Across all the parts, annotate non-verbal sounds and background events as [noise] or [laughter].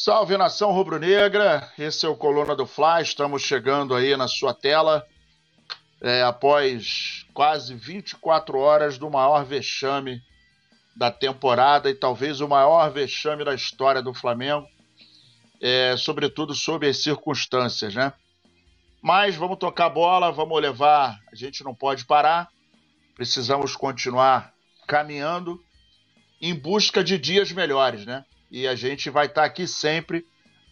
Salve nação rubro-negra, esse é o Coluna do Fla, estamos chegando aí na sua tela é, após quase 24 horas do maior vexame da temporada e talvez o maior vexame da história do Flamengo, é, sobretudo sob as circunstâncias, né? Mas vamos tocar bola, vamos levar, a gente não pode parar, precisamos continuar caminhando em busca de dias melhores, né? E a gente vai estar tá aqui sempre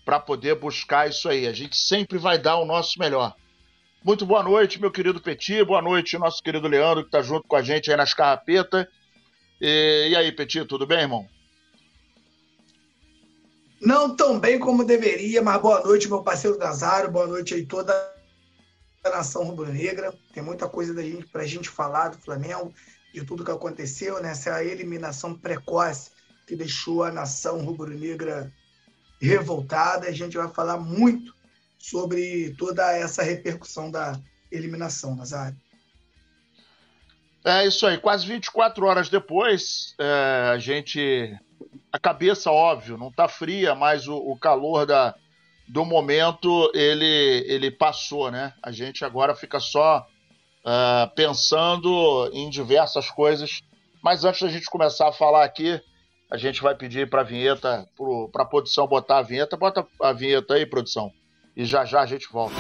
para poder buscar isso aí. A gente sempre vai dar o nosso melhor. Muito boa noite, meu querido Petit. Boa noite, nosso querido Leandro, que está junto com a gente aí nas carrapetas. E, e aí, Petit, tudo bem, irmão? Não tão bem como deveria, mas boa noite, meu parceiro Nazário. Boa noite aí toda a nação rubro-negra. Tem muita coisa da gente, pra gente falar do Flamengo, de tudo que aconteceu nessa eliminação precoce que deixou a nação rubro-negra revoltada. A gente vai falar muito sobre toda essa repercussão da eliminação, Nazário. É isso aí, quase 24 horas depois, é, a gente. A cabeça, óbvio, não está fria, mas o, o, calor da, do momento ele, ele passou, né? A gente agora fica só uh, pensando em diversas coisas. Mas antes da gente começar a falar aqui, a gente vai pedir para a vinheta, para a produção botar a vinheta. Bota a vinheta aí, produção. E já já a gente volta.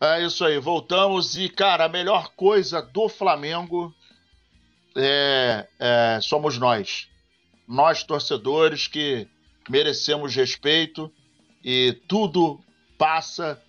É isso aí, voltamos e, cara, a melhor coisa do Flamengo é, é, somos nós. Nós, torcedores, que merecemos respeito e tudo passa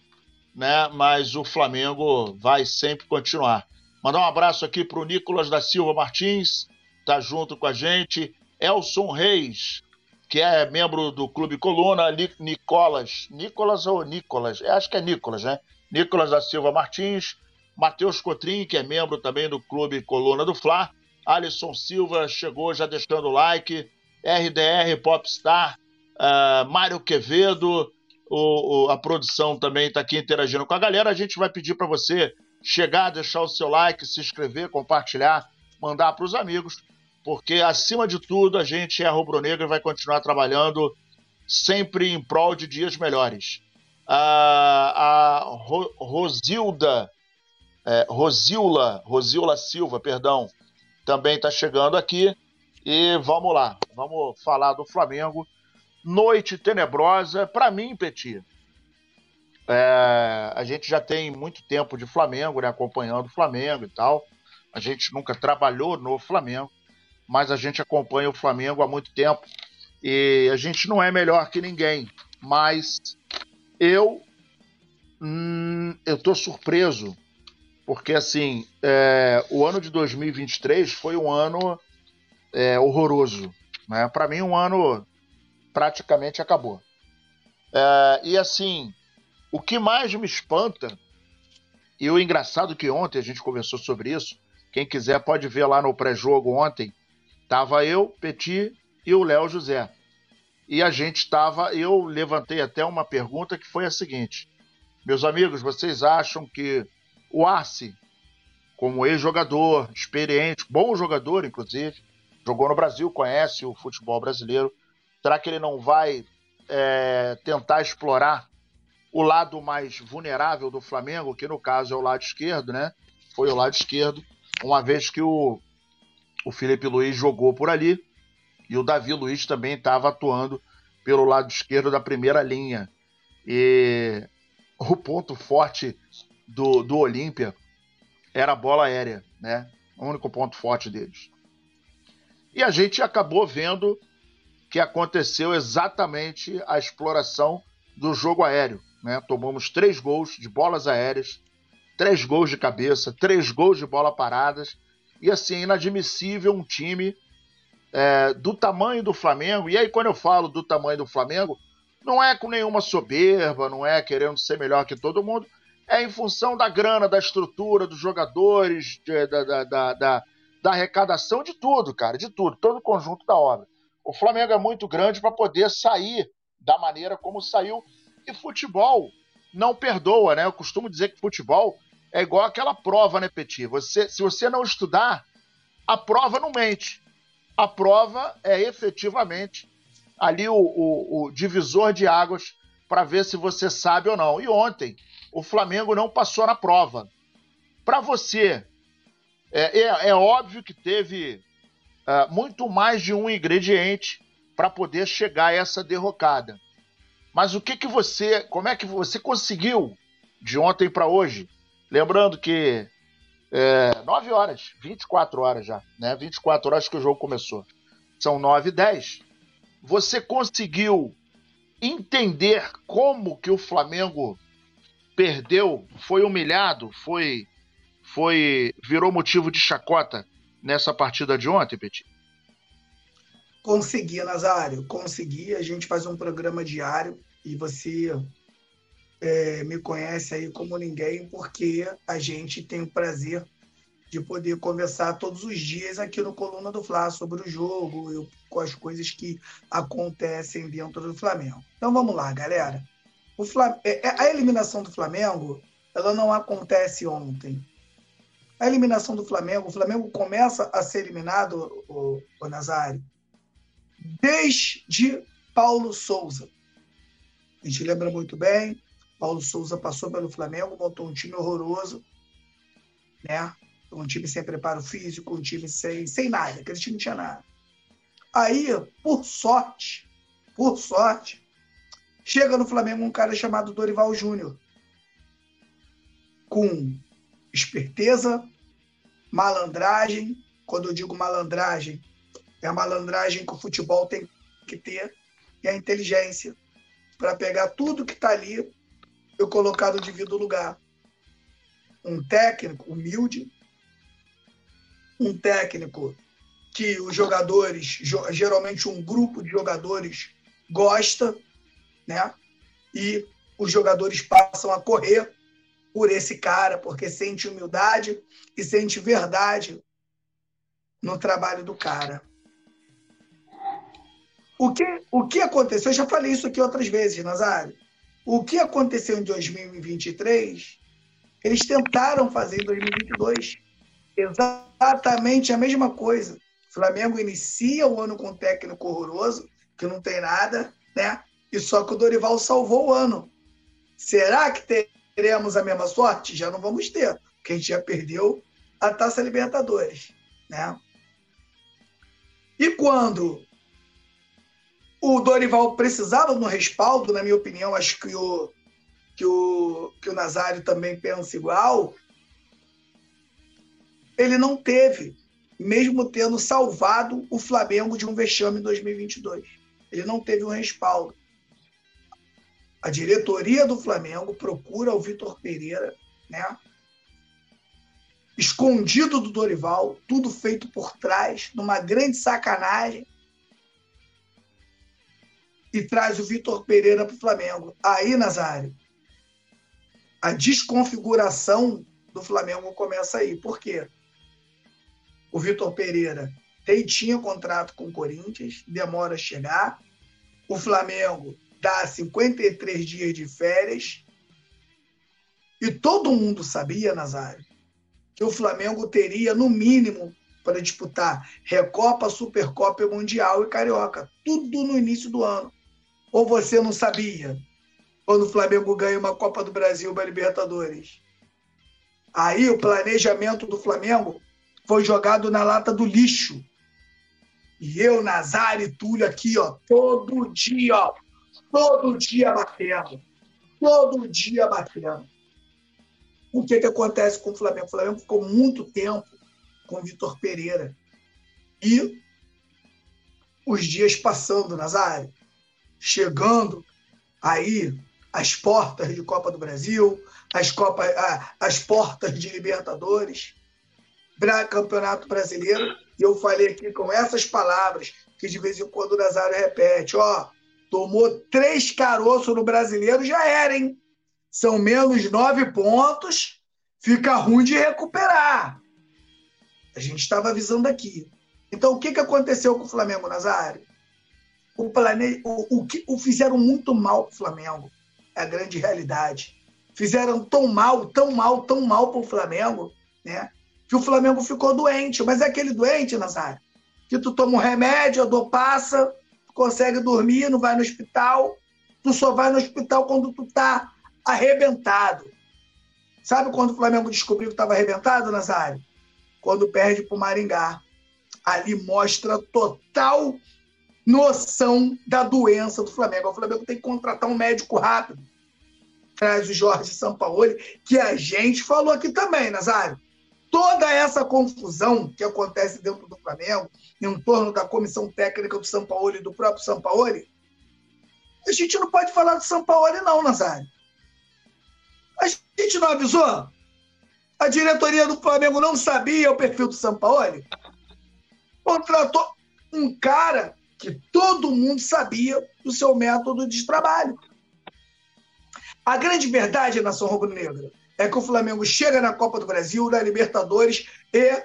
né? Mas o Flamengo vai sempre continuar. Mandar um abraço aqui para o Nicolas da Silva Martins, tá junto com a gente. Elson Reis, que é membro do Clube Coluna, Nicolas, Nicolas ou Nicolas? É, acho que é Nicolas, né? Nicolas da Silva Martins, Matheus Cotrim, que é membro também do Clube Coluna do Fla, Alisson Silva chegou já deixando o like, RDR Popstar, uh, Mário Quevedo, o, o, a produção também está aqui interagindo com a galera. A gente vai pedir para você chegar, deixar o seu like, se inscrever, compartilhar, mandar para os amigos, porque acima de tudo a gente é rubro-negro e vai continuar trabalhando sempre em prol de dias melhores. A, a Ro, Rosilda, é, Rosilda Silva, perdão, também está chegando aqui. E vamos lá, vamos falar do Flamengo Noite Tenebrosa, para mim, Petit. É, a gente já tem muito tempo de Flamengo, né, acompanhando o Flamengo e tal. A gente nunca trabalhou no Flamengo, mas a gente acompanha o Flamengo há muito tempo e a gente não é melhor que ninguém. Mas eu hum, eu tô surpreso porque assim é, o ano de 2023 foi um ano é, horroroso, né? Para mim um ano praticamente acabou. É, e assim, o que mais me espanta, e o engraçado que ontem a gente conversou sobre isso, quem quiser pode ver lá no pré-jogo ontem, tava eu, Petit e o Léo José. E a gente estava, eu levantei até uma pergunta que foi a seguinte: meus amigos, vocês acham que o Arce, como ex-jogador, experiente, bom jogador, inclusive, jogou no Brasil, conhece o futebol brasileiro, Será que ele não vai é, tentar explorar o lado mais vulnerável do Flamengo, que no caso é o lado esquerdo, né? Foi o lado esquerdo, uma vez que o, o Felipe Luiz jogou por ali e o Davi Luiz também estava atuando pelo lado esquerdo da primeira linha. E [laughs] o ponto forte do, do Olímpia era a bola aérea, né? O único ponto forte deles. E a gente acabou vendo que aconteceu exatamente a exploração do jogo aéreo. Né? Tomamos três gols de bolas aéreas, três gols de cabeça, três gols de bola paradas. E assim, inadmissível um time é, do tamanho do Flamengo. E aí, quando eu falo do tamanho do Flamengo, não é com nenhuma soberba, não é querendo ser melhor que todo mundo. É em função da grana, da estrutura, dos jogadores, de, da, da, da, da, da arrecadação, de tudo, cara, de tudo, todo o conjunto da obra. O Flamengo é muito grande para poder sair da maneira como saiu. E futebol não perdoa, né? Eu costumo dizer que futebol é igual aquela prova, né, Petit? Você, se você não estudar, a prova não mente. A prova é efetivamente ali o, o, o divisor de águas para ver se você sabe ou não. E ontem, o Flamengo não passou na prova. Para você, é, é, é, óbvio que teve é, muito mais de um ingrediente para poder chegar a essa derrocada. Mas o que que você, como é que você conseguiu de ontem para hoje? Lembrando que é, 9 horas, 24 horas já, né? 24 horas que o jogo começou. São 9 e 10. Você conseguiu entender como que o Flamengo perdeu, foi humilhado, foi foi virou motivo de chacota nessa partida de ontem, Petit? Consegui, Nazário, consegui. A gente faz um programa diário e você é, me conhece aí como ninguém, porque a gente tem o prazer de poder conversar todos os dias aqui no Coluna do Fla sobre o jogo, eu, com as coisas que acontecem dentro do Flamengo. Então vamos lá, galera. O Flam... É, é, a eliminação do Flamengo, ela não acontece ontem. A eliminação do Flamengo, o Flamengo começa a ser eliminado, o, o Nazário, desde Paulo Souza. A gente lembra muito bem, Paulo Souza passou pelo Flamengo, montou um time horroroso, né? Um time sem preparo físico, um time sem, sem nada, aquele time não tinha nada. Aí, por sorte, por sorte, chega no Flamengo um cara chamado Dorival Júnior, com esperteza, malandragem. Quando eu digo malandragem, é a malandragem que o futebol tem que ter e a inteligência para pegar tudo que está ali e colocar no devido lugar. Um técnico humilde, um técnico que os jogadores, geralmente um grupo de jogadores, gosta, né? E os jogadores passam a correr por esse cara, porque sente humildade e sente verdade no trabalho do cara. O que, o que aconteceu? Eu já falei isso aqui outras vezes, Nazário. O que aconteceu em 2023, eles tentaram fazer em 2022. Exatamente a mesma coisa. O Flamengo inicia o ano com um técnico horroroso, que não tem nada, né? E só que o Dorival salvou o ano. Será que teremos a mesma sorte? Já não vamos ter, porque a gente já perdeu a Taça Libertadores, né? E quando o Dorival precisava um respaldo, na minha opinião, acho que o, que o, que o Nazário também pensa igual. Ele não teve, mesmo tendo salvado o Flamengo de um vexame em 2022. Ele não teve um respaldo. A diretoria do Flamengo procura o Vitor Pereira, né? Escondido do Dorival, tudo feito por trás, numa grande sacanagem e traz o Vitor Pereira para o Flamengo. Aí, Nazário, a desconfiguração do Flamengo começa aí. Por quê? O Vitor Pereira tem, tinha contrato com o Corinthians, demora a chegar. O Flamengo dá 53 dias de férias. E todo mundo sabia, Nazário, que o Flamengo teria, no mínimo, para disputar Recopa, Supercopa, Mundial e Carioca. Tudo no início do ano. Ou você não sabia? Quando o Flamengo ganha uma Copa do Brasil, uma Libertadores. Aí o planejamento do Flamengo foi jogado na lata do lixo. E eu, Nazar e Túlio aqui, ó, todo dia, ó, todo dia batendo. Todo dia batendo. O que, que acontece com o Flamengo? O Flamengo ficou muito tempo com o Vitor Pereira. E os dias passando, Nazário chegando aí as portas de Copa do Brasil, as, Copa, as portas de Libertadores, Campeonato Brasileiro. E eu falei aqui com essas palavras que de vez em quando o Nazário repete: ó, tomou três caroços no brasileiro, já era, hein? São menos nove pontos, fica ruim de recuperar. A gente estava avisando aqui. Então, o que, que aconteceu com o Flamengo, Nazário? o, plane... o, o que o fizeram muito mal para o Flamengo. É a grande realidade. fizeram tão mal, tão mal, tão mal para o Flamengo, né? Que o Flamengo ficou doente. Mas é aquele doente, Nazário, que tu toma um remédio, a dor passa, consegue dormir, não vai no hospital. Tu só vai no hospital quando tu tá arrebentado. Sabe quando o Flamengo descobriu que estava arrebentado, Nazário? Quando perde para o Maringá. Ali mostra total noção da doença do Flamengo. O Flamengo tem que contratar um médico rápido. Traz o Jorge Sampaoli, que a gente falou aqui também, Nazário. Toda essa confusão que acontece dentro do Flamengo, em torno da comissão técnica do Sampaoli e do próprio Sampaoli, a gente não pode falar do Sampaoli, não, Nazário. A gente não avisou? A diretoria do Flamengo não sabia o perfil do Sampaoli? Contratou um cara que todo mundo sabia do seu método de trabalho. A grande verdade, nação rubro-negra, é que o Flamengo chega na Copa do Brasil, na Libertadores e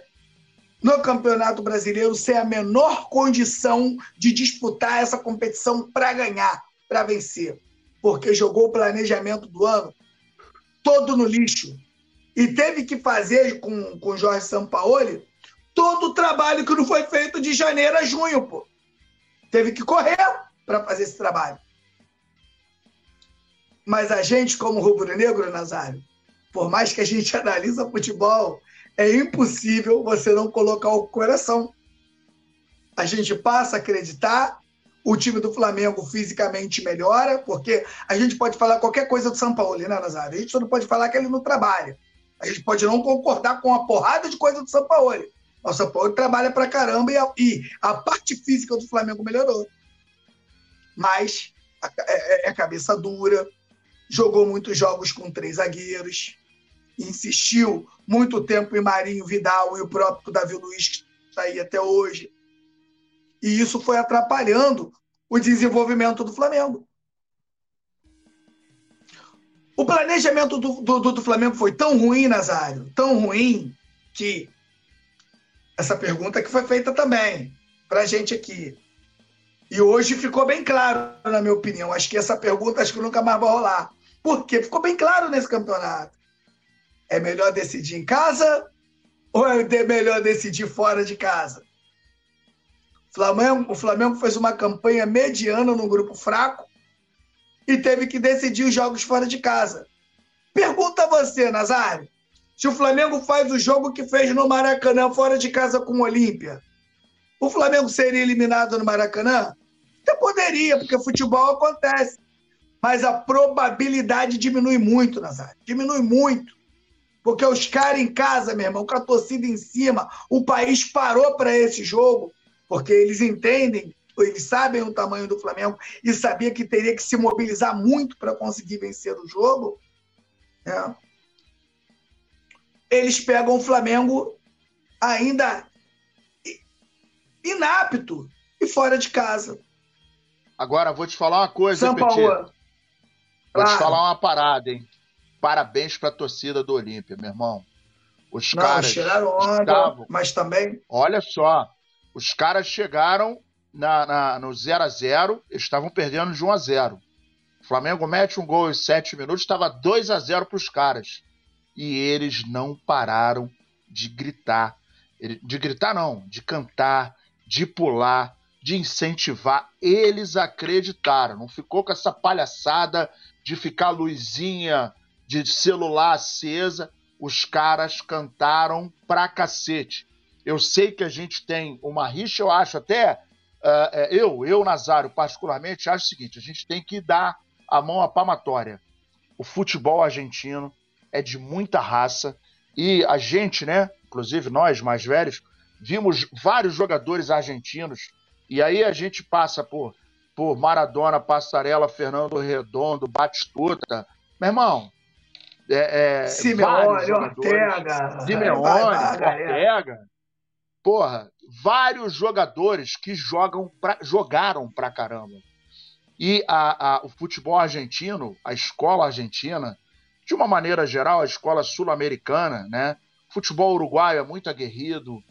no Campeonato Brasileiro sem a menor condição de disputar essa competição para ganhar, para vencer. Porque jogou o planejamento do ano todo no lixo. E teve que fazer com o Jorge Sampaoli todo o trabalho que não foi feito de janeiro a junho, pô. Teve que correr para fazer esse trabalho. Mas a gente, como rubro-negro, Nazário, por mais que a gente [laughs] analisa futebol, é impossível você não colocar o coração. A gente passa a acreditar o time do Flamengo fisicamente melhora, porque a gente pode falar qualquer coisa do São Paulo, né, Nazário? A gente só não pode falar que ele não trabalha. A gente pode não concordar com a porrada de coisa do São Paulo. O São Paulo trabalha pra caramba e a, e a parte física do Flamengo melhorou. Mas é, é, é cabeça dura, jogou muitos jogos com três zagueiros, insistiu muito tempo em Marinho Vidal e o próprio Davi Luiz, que está aí até hoje. E isso foi atrapalhando o desenvolvimento do Flamengo. O planejamento do, do, do, Flamengo foi tão ruim, Nazário, tão ruim, que essa pergunta que foi feita também para a gente aqui. E hoje ficou bem claro, na minha opinião. Acho que essa pergunta acho que nunca mais vai rolar. Por quê? Ficou bem claro nesse campeonato. É melhor decidir em casa ou é melhor decidir fora de casa? Flamengo, o Flamengo fez uma campanha mediana no grupo fraco e teve que decidir os jogos fora de casa. Pergunta a você, Nazário, se o Flamengo faz o jogo que fez no Maracanã fora de casa com o Olímpia, o Flamengo seria eliminado no Maracanã? Até poderia, porque futebol acontece. Mas a probabilidade diminui muito, Nazário. Diminui muito. Porque os caras em casa, meu irmão, com a torcida em cima, o país parou para esse jogo porque eles entendem, eles sabem o tamanho do Flamengo e sabia que teria que se mobilizar muito para conseguir vencer o jogo. Né? Eles pegam o Flamengo ainda inapto e fora de casa. Agora, vou te falar uma coisa, São Petit. Paulo. Vou te falar uma parada, hein? Parabéns para a torcida do Olímpia, meu irmão. Os Não, caras tiraram onda, estavam... mas também. Olha só, os caras chegaram na, na, no 0 a 0 estavam perdendo de 1 a 0 O Flamengo mete um gol em 7 minutos, estava 2 a 0 para os caras. E eles não pararam de gritar. De gritar, não, de cantar, de pular, de incentivar. Eles acreditaram. Não ficou com essa palhaçada de ficar luzinha de celular acesa. Os caras cantaram pra cacete. Eu sei que a gente tem uma rixa, eu acho até. Uh, eu, eu, Nazário, particularmente, acho o seguinte: a gente tem que dar a mão à palmatória. O futebol argentino é de muita raça e a gente, né, inclusive nós mais velhos, vimos vários jogadores argentinos e aí a gente passa por, por Maradona, Passarela, Fernando Redondo, Batistuta. Meu irmão, é, é, Simeone, Ortega, Simeone, Ortega. Porra, vários jogadores que jogam pra, jogaram pra caramba. E a, a, o futebol argentino, a escola argentina, de uma maneira geral, a escola sul-americana, né? O futebol uruguaio é muito aguerrido,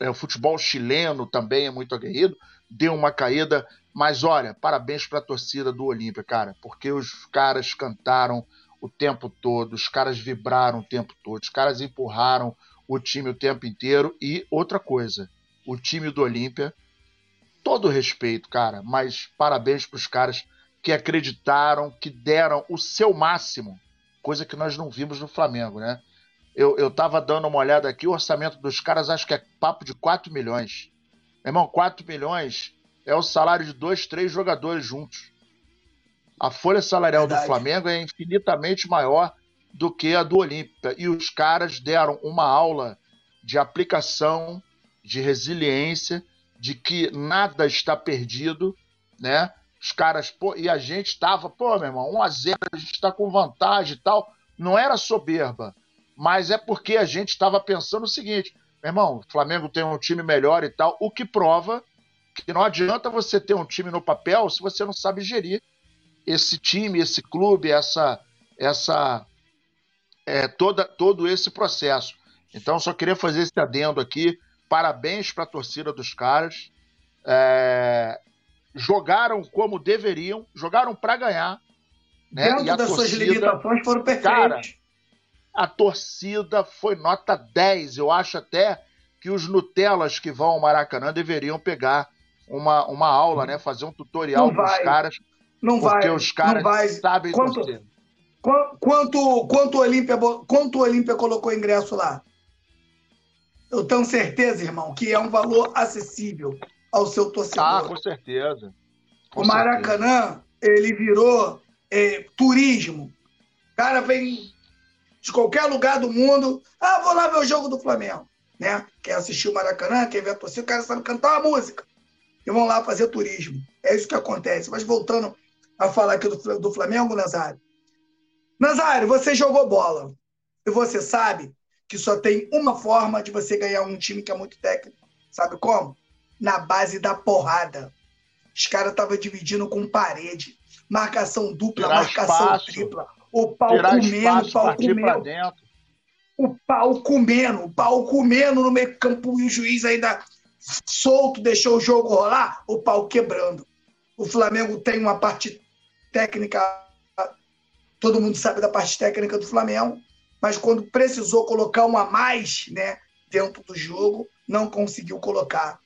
é, o futebol chileno também é muito aguerrido, deu uma caída, mas olha, parabéns para a torcida do Olímpia, cara, porque os caras cantaram o tempo todo, os caras vibraram o tempo todo, os caras empurraram o time o tempo inteiro. E outra coisa, o time do Olímpia, todo respeito, cara, mas parabéns para os caras que acreditaram, que deram o seu máximo, coisa que nós não vimos no Flamengo, né? Eu, eu tava dando uma olhada aqui, o orçamento dos caras acho que é papo de 4 milhões. Meu irmão, 4 milhões é o salário de dois, três jogadores juntos. A folha salarial Verdade. do Flamengo é infinitamente maior do que a do Olímpia. E os caras deram uma aula de aplicação, de resiliência, de que nada está perdido, né? Os caras, pô, e a gente estava, pô, meu irmão, 1 a 0 a gente está com vantagem e tal. Não era soberba, mas é porque a gente estava pensando o seguinte: meu irmão, o Flamengo tem um time melhor e tal, o que prova que não adianta você ter um time no papel se você não sabe gerir esse time, esse clube, essa, essa, é, toda, todo esse processo. Então, só queria fazer esse adendo aqui. Parabéns para a torcida dos caras. É, jogaram como deveriam, jogaram para ganhar. Né? Dentro das torcida, suas limitações foram perfeitos. Cara, a torcida foi nota 10. Eu acho até que os Nutelas que vão ao Maracanã deveriam pegar uma, uma aula, né? Fazer um tutorial para os caras. Não porque vai. os caras não vai. sabem quanto, torcer. Quanto, quanto, o Olímpia, quanto o Olímpia colocou ingresso lá? Eu tenho certeza, irmão, que é um valor acessível ao seu torcedor. Ah, com certeza. Com o Maracanã, certeza. ele virou é, turismo. O cara vem de qualquer lugar do mundo. Ah, vou lá ver o jogo do Flamengo. Né? Quer assistir o Maracanã, quer ver a torcida, o cara sabe cantar uma música. E vão lá fazer turismo. É isso que acontece. Mas voltando a falar aqui do, do Flamengo, Nazário. Nazário, você jogou bola. E você sabe que só tem uma forma de você ganhar um time que é muito técnico. Sabe como? Na base da porrada. Os caras estavam dividindo com parede. Marcação dupla, Tirar marcação espaço. tripla o pau Tirar comendo, o pau comendo. O pau comendo, o pau comendo no meio campo e o juiz ainda solto, deixou o jogo rolar, o pau quebrando. O Flamengo tem uma parte técnica, todo mundo sabe da parte técnica do Flamengo, mas quando precisou colocar uma a mais né, dentro do jogo, não conseguiu colocar.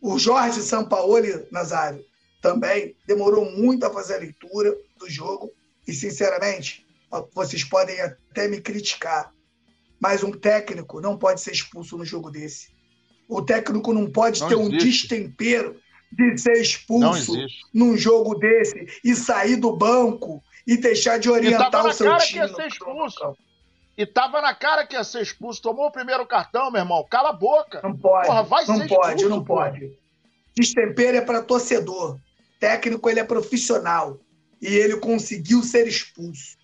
O Jorge Sampaoli, Nazário, também demorou muito a fazer a leitura do jogo e, sinceramente, vocês podem até me criticar, mas um técnico não pode ser expulso no jogo desse. O técnico não pode não ter existe. um destempero de ser expulso num jogo desse e sair do banco e deixar de orientar o seu time. Que ia ser expulso. E tava na cara que ia ser expulso. Tomou o primeiro cartão, meu irmão. Cala a boca. Não pode. Porra, vai não ser pode, expulso, não porra. pode. Destempero é para torcedor. Técnico, ele é profissional e ele conseguiu ser expulso.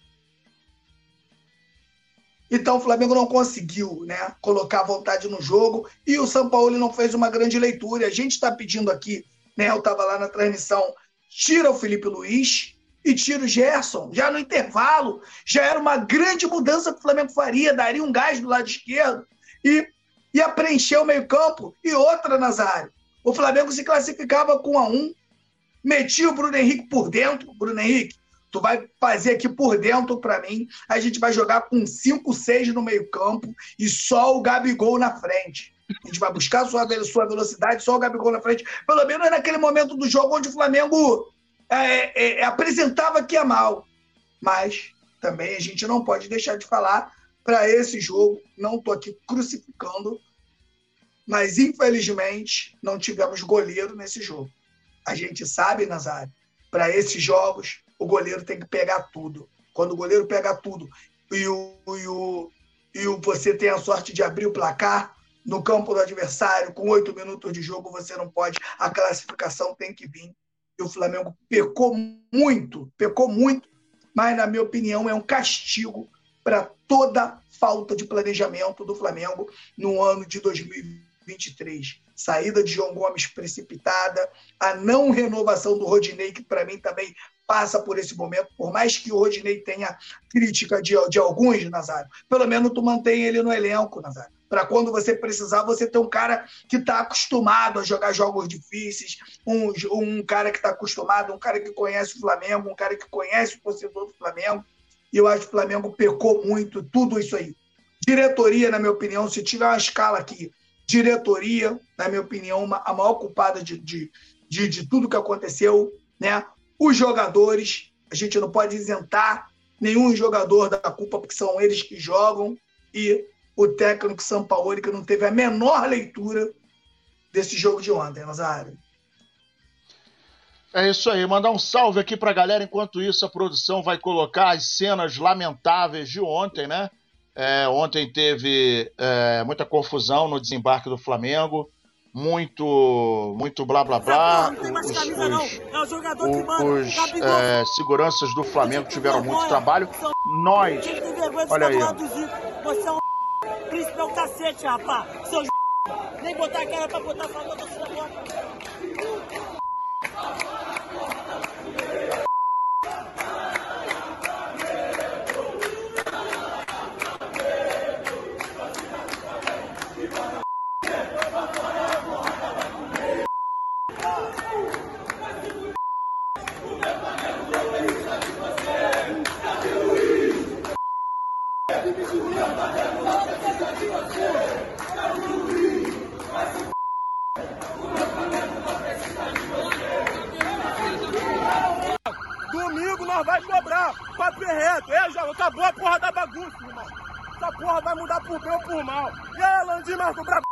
Então o Flamengo não conseguiu né, colocar vontade no jogo e o São Paulo não fez uma grande leitura. A gente está pedindo aqui, né, eu estava lá na transmissão, tira o Felipe Luiz e tira o Gerson. Já no intervalo, já era uma grande mudança que o Flamengo faria, daria um gás do lado esquerdo e ia preencher o meio campo. E outra, Nazário, o Flamengo se classificava com a um Meti o Bruno Henrique por dentro. Bruno Henrique, tu vai fazer aqui por dentro para mim. A gente vai jogar com 5, 6 no meio-campo e só o Gabigol na frente. A gente vai buscar sua, sua velocidade, só o Gabigol na frente. Pelo menos naquele momento do jogo onde o Flamengo é, é, é, apresentava que é mal. Mas também a gente não pode deixar de falar para esse jogo. Não estou aqui crucificando, mas infelizmente não tivemos goleiro nesse jogo. A gente sabe, Nazário, para esses jogos, o goleiro tem que pegar tudo. Quando o goleiro pega tudo e, o, e, o, e o, você tem a sorte de abrir o placar no campo do adversário, com oito minutos de jogo, você não pode. A classificação tem que vir. E o Flamengo pecou muito, pecou muito, mas, na minha opinião, é um castigo para toda falta de planejamento do Flamengo no ano de 2023 saída de João Gomes precipitada, a não renovação do Rodinei, que para mim também passa por esse momento, por mais que o Rodinei tenha crítica de, de alguns, Nazário, pelo menos tu mantém ele no elenco, Nazário. Para quando você precisar, você ter um cara que está acostumado a jogar jogos difíceis, um, um cara que está acostumado, um cara que conhece o Flamengo, um cara que conhece o torcedor do Flamengo. E eu acho que o Flamengo pecou muito, tudo isso aí. Diretoria, na minha opinião, se tiver uma escala aqui, diretoria, na minha opinião, uma, a maior culpada de, de, de, de tudo que aconteceu, né? Os jogadores, a gente não pode isentar nenhum jogador da culpa, porque são eles que jogam, e o técnico São Paulo, que não teve a menor leitura desse jogo de ontem, Nazário. É isso aí, mandar um salve aqui pra galera. Enquanto isso, a produção vai colocar as cenas lamentáveis de ontem, né? É, ontem teve é, muita confusão no desembarque do Flamengo, muito, muito blá blá blá. Os, os é, seguranças do Flamengo tiveram muito trabalho. Nós, olha aí. Você é um cacete, rapaz. Seu [laughs] nem botar a cara pra botar a favor da sua Acabou a porra da bagunça, irmão. Essa porra vai mudar por bem ou por mal. E aí, Landim Marco Brabo?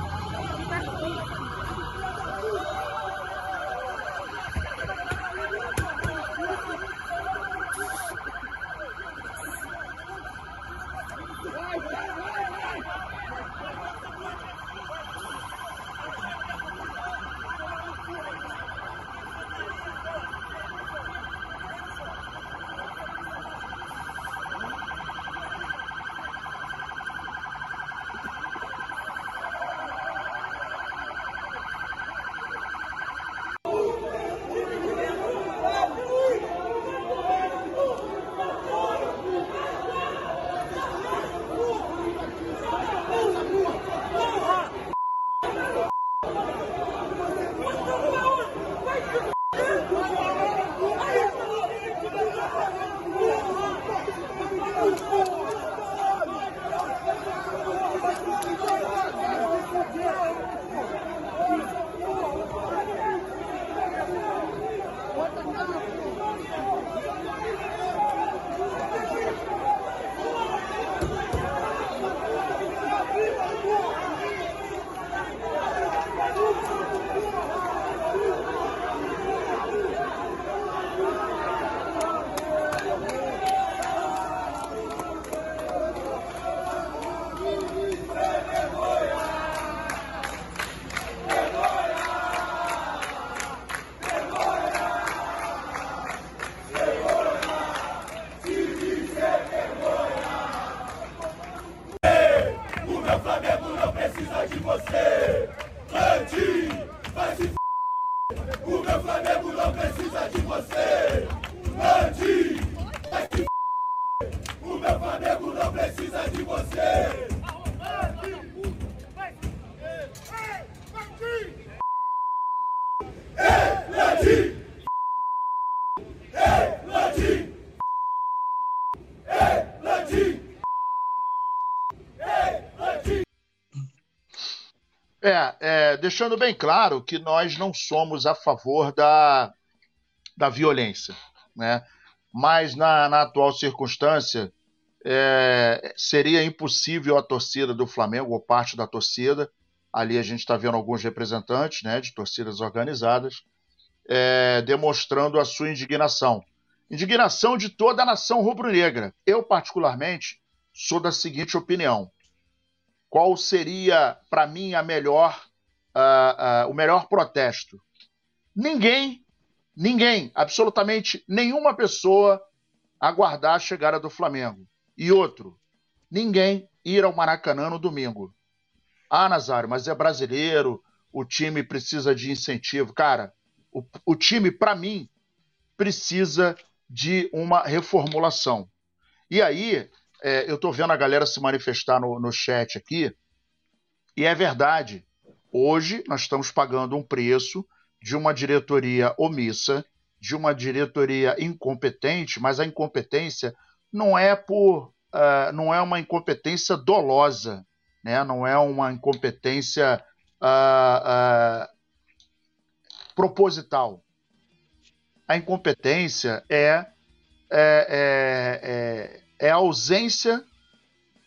deixando bem claro que nós não somos a favor da, da violência, né? Mas na, na atual circunstância, é, seria impossível a torcida do Flamengo, ou parte da torcida, ali a gente está vendo alguns representantes né, de torcidas organizadas, é, demonstrando a sua indignação. Indignação de toda a nação rubro-negra. Eu, particularmente, sou da seguinte opinião: qual seria, para mim, a melhor, uh, uh, o melhor protesto? Ninguém, ninguém, absolutamente nenhuma pessoa aguardar a chegada do Flamengo. E outro, ninguém ir ao Maracanã no domingo. Ah, Nazário, mas é brasileiro, o time precisa de incentivo. Cara, o, o time, para mim, precisa de uma reformulação. E aí, é, eu estou vendo a galera se manifestar no, no chat aqui, e é verdade. Hoje nós estamos pagando um preço de uma diretoria omissa, de uma diretoria incompetente, mas a incompetência não é por uh, não é uma incompetência dolosa, né? não é uma incompetência uh, uh, proposital. A incompetência é, é, é, é, é a ausência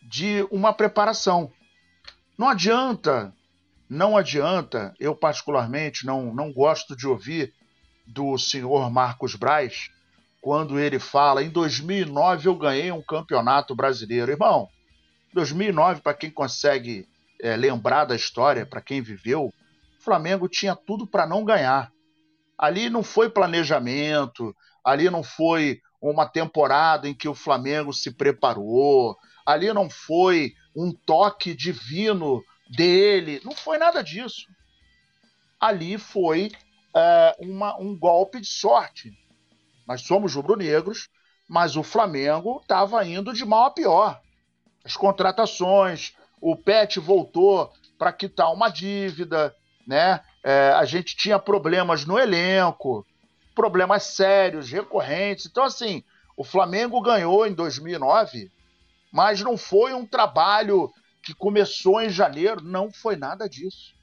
de uma preparação. Não adianta, não adianta, eu particularmente não, não gosto de ouvir do senhor Marcos Braz quando ele fala: em 2009 eu ganhei um campeonato brasileiro. Irmão, 2009, para quem consegue é, lembrar da história, para quem viveu, o Flamengo tinha tudo para não ganhar. Ali não foi planejamento, ali não foi uma temporada em que o Flamengo se preparou, ali não foi um toque divino dele, não foi nada disso. Ali foi é, uma, um golpe de sorte. Nós somos rubro-negros, mas o Flamengo estava indo de mal a pior. As contratações, o Pet voltou para quitar uma dívida, né? É, a gente tinha problemas no elenco, problemas sérios, recorrentes. Então, assim, o Flamengo ganhou em 2009, mas não foi um trabalho que começou em janeiro, não foi nada disso.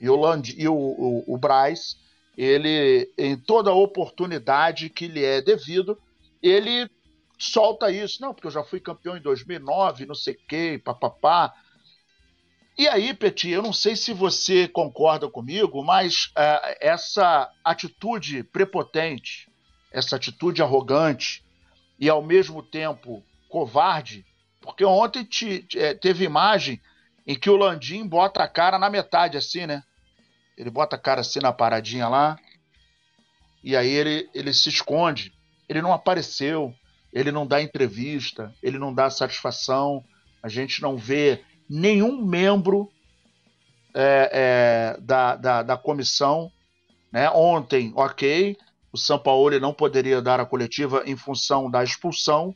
E o, Land, e o, o, o Braz ele, em toda oportunidade que lhe é devido, ele solta isso. Não, porque eu já fui campeão em 2009, não sei o quê, papapá. E aí, Petit, eu não sei se você concorda comigo, mas uh, essa atitude prepotente, essa atitude arrogante e ao mesmo tempo covarde, porque ontem te, te, é, teve imagem em que o Landim bota a cara na metade, assim, né? Ele bota a cara assim na paradinha lá. E aí ele, ele se esconde. Ele não apareceu. Ele não dá entrevista. Ele não dá satisfação. A gente não vê nenhum membro é, é, da, da, da, comissão. Né? Ontem, ok, o São Paulo não poderia dar a coletiva em função da expulsão.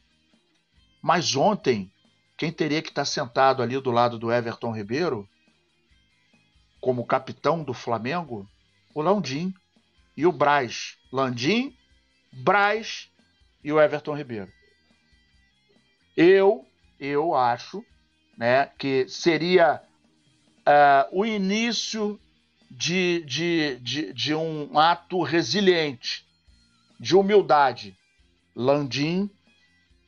Mas ontem, quem teria que estar sentado ali do lado do Everton Ribeiro como capitão do Flamengo, o Landim e o Braz. Landim, Braz e o Everton Ribeiro. Eu, eu acho, né, que seria uh, o início de, de, de, de um ato resiliente, de humildade. Landim,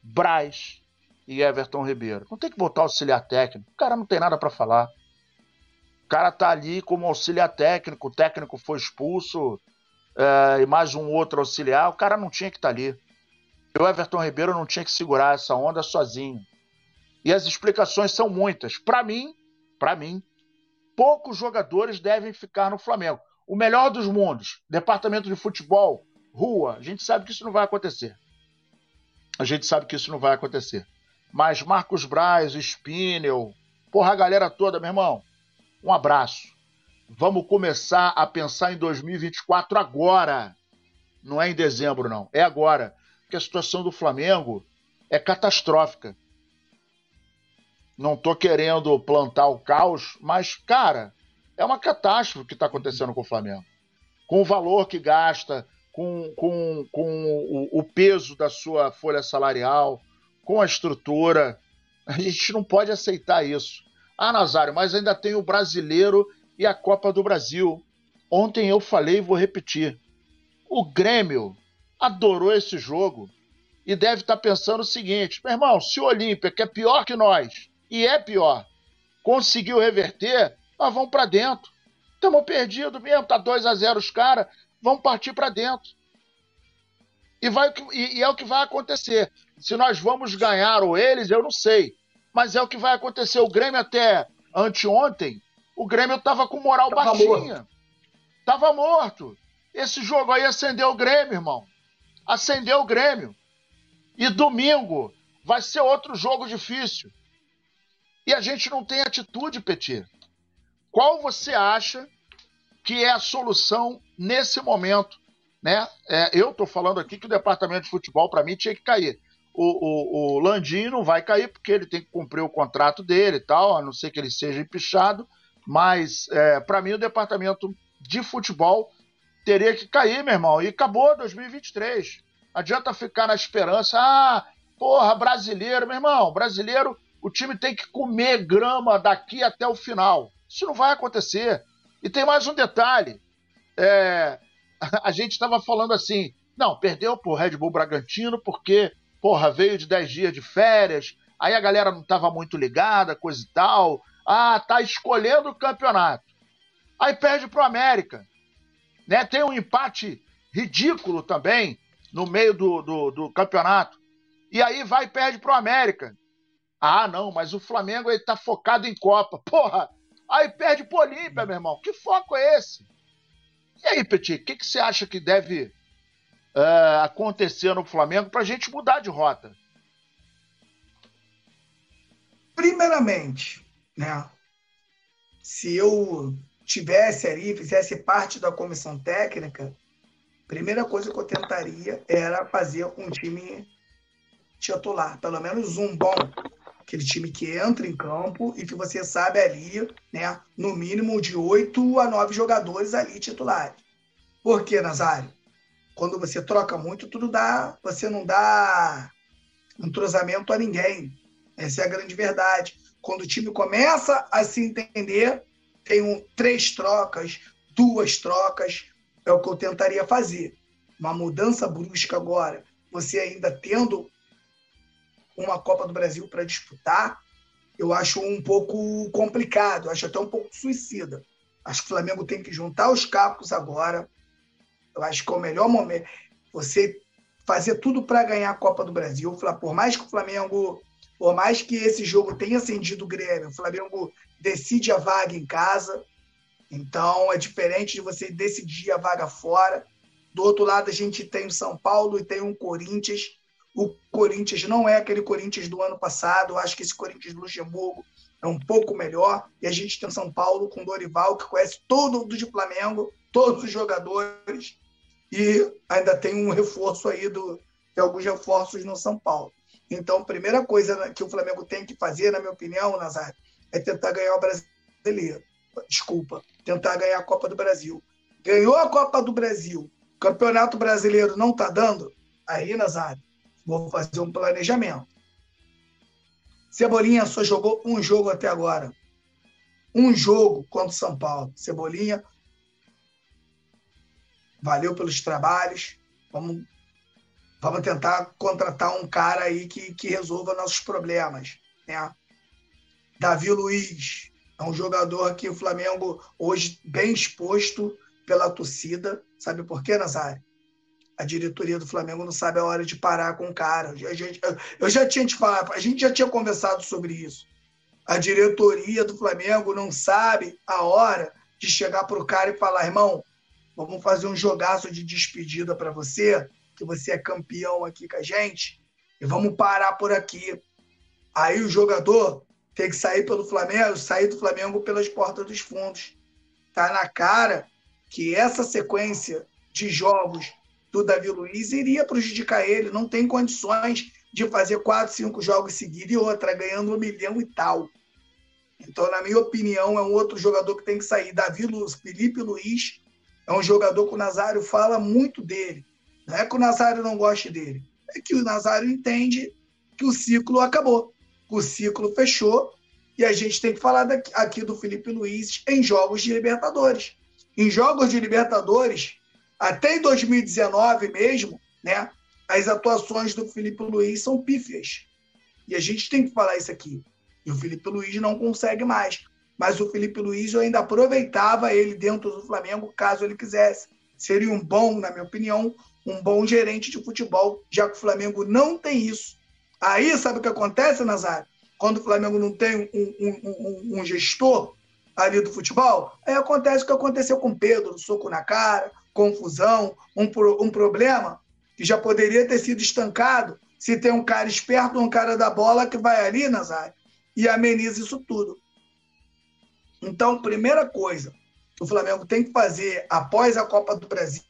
Braz e Everton Ribeiro. Não tem que botar auxiliar técnico. O cara não tem nada para falar cara tá ali como auxiliar técnico, o técnico foi expulso é, e mais um outro auxiliar, o cara não tinha que estar tá ali. E o Everton Ribeiro não tinha que segurar essa onda sozinho. E as explicações são muitas. Para mim, para mim, poucos jogadores devem ficar no Flamengo. O melhor dos mundos, departamento de futebol, rua, a gente sabe que isso não vai acontecer. A gente sabe que isso não vai acontecer. Mas Marcos Braz, Spinel, porra, a galera toda, meu irmão, um abraço. Vamos começar a pensar em 2024 agora. Não é em dezembro, não. É agora. Porque a situação do Flamengo é catastrófica. Não estou querendo plantar o caos, mas, cara, é uma catástrofe o que está acontecendo com o Flamengo. Com o valor que gasta, com, com, com o, o peso da sua folha salarial, com a estrutura. A gente não pode aceitar isso. Ah, Nazário, mas ainda tem o brasileiro e a Copa do Brasil. Ontem eu falei e vou repetir. O Grêmio adorou esse jogo. e deve estar tá pensando o seguinte: meu irmão, se o Olímpia, que é pior que nós, e é pior, conseguiu reverter, nós vamos para dentro. Estamos perdidos mesmo, tá 2 a 0 os caras, vamos partir para dentro. E, vai, e, e é o que vai acontecer. Se nós vamos ganhar ou eles, eu não sei. Mas é o que vai acontecer. O Grêmio até anteontem, o Grêmio estava com moral tava baixinha. Morto. Tava morto. Esse jogo aí acendeu o Grêmio, irmão. Acendeu o Grêmio. E domingo vai ser outro jogo difícil. E a gente não tem atitude, Petit. Qual você acha que é a solução nesse momento? Né? É, eu estou falando aqui que o departamento de futebol, para mim, tinha que cair. O, o, o não vai cair porque ele tem que cumprir o contrato dele e tal, a não ser que ele seja empichado. Mas, é, para mim, o departamento de futebol teria que cair, meu irmão. E acabou 2023. Adianta ficar na esperança. Ah, porra, brasileiro, meu irmão. Brasileiro, o time tem que comer grama daqui até o final. Isso não vai acontecer. E tem mais um detalhe. É, [laughs] a gente estava falando assim, não, perdeu pro Red Bull Bragantino porque, porra, veio de 10 dias de férias, aí a galera não estava muito ligada, coisa e tal. Ah, tá escolhendo o campeonato. Aí perde pro América. Né? Tem um empate ridículo também no meio do, do, do campeonato. E aí vai e perde pro América. Ah, não, mas o Flamengo ele tá focado em Copa. Porra! Aí perde pro Olímpia, meu irmão. Que foco é esse? E aí, Petit, o que, que você acha que deve uh, acontecer no Flamengo para a gente mudar de rota? Primeiramente, né? Se eu tivesse ali, fizesse parte da comissão técnica, primeira coisa que eu tentaria era fazer um time titular, pelo menos um bom, aquele time que entra em campo e que você sabe ali, né, no mínimo de oito a nove jogadores ali titulares. Por quê, Nazário? Quando você troca muito, tudo dá, você não dá entrosamento a ninguém. Essa é a grande verdade. Quando o time começa a se entender, tem um, três trocas, duas trocas, é o que eu tentaria fazer. Uma mudança brusca agora, você ainda tendo uma Copa do Brasil para disputar, eu acho um pouco complicado, acho até um pouco suicida. Acho que o Flamengo tem que juntar os capos agora. Eu acho que é o melhor momento. Você fazer tudo para ganhar a Copa do Brasil. Por mais que o Flamengo, por mais que esse jogo tenha acendido o Grêmio, o Flamengo decide a vaga em casa. Então é diferente de você decidir a vaga fora. Do outro lado, a gente tem o São Paulo e tem um Corinthians o Corinthians não é aquele Corinthians do ano passado. Acho que esse Corinthians do Luxemburgo é um pouco melhor. E a gente tem São Paulo com Dorival, que conhece todo do de Flamengo, todos os jogadores. E ainda tem um reforço aí do, tem alguns reforços no São Paulo. Então, a primeira coisa que o Flamengo tem que fazer, na minha opinião, Nazário, é tentar ganhar o brasileiro. Desculpa, tentar ganhar a Copa do Brasil. Ganhou a Copa do Brasil, Campeonato Brasileiro não está dando, aí, Nazário, Vou fazer um planejamento. Cebolinha só jogou um jogo até agora. Um jogo contra o São Paulo. Cebolinha, valeu pelos trabalhos. Vamos, vamos tentar contratar um cara aí que, que resolva nossos problemas. Né? Davi Luiz é um jogador que o Flamengo hoje bem exposto pela torcida. Sabe por quê, Nazário? A diretoria do Flamengo não sabe a hora de parar com o cara. A gente, eu já tinha te falado, a gente já tinha conversado sobre isso. A diretoria do Flamengo não sabe a hora de chegar para o cara e falar: irmão, vamos fazer um jogaço de despedida para você, que você é campeão aqui com a gente, e vamos parar por aqui. Aí o jogador tem que sair pelo Flamengo, sair do Flamengo pelas portas dos fundos. Tá na cara que essa sequência de jogos do Davi Luiz iria prejudicar ele. Não tem condições de fazer quatro, cinco jogos seguidos e outra, ganhando um milhão e tal. Então, na minha opinião, é um outro jogador que tem que sair. Davi Luiz, Felipe Luiz é um jogador que o Nazário fala muito dele. Não é que o Nazário não goste dele, é que o Nazário entende que o ciclo acabou. O ciclo fechou e a gente tem que falar daqui, aqui do Felipe Luiz em jogos de Libertadores. Em jogos de Libertadores, até em 2019 mesmo, né? as atuações do Felipe Luiz são pífias. E a gente tem que falar isso aqui. E o Felipe Luiz não consegue mais. Mas o Felipe Luiz eu ainda aproveitava ele dentro do Flamengo, caso ele quisesse. Seria um bom, na minha opinião, um bom gerente de futebol, já que o Flamengo não tem isso. Aí, sabe o que acontece, Nazário? Quando o Flamengo não tem um, um, um, um gestor ali do futebol, aí acontece o que aconteceu com o Pedro, soco na cara, confusão, um, um problema que já poderia ter sido estancado se tem um cara esperto, um cara da bola que vai ali, Nazário, e ameniza isso tudo. Então, primeira coisa que o Flamengo tem que fazer após a Copa do Brasil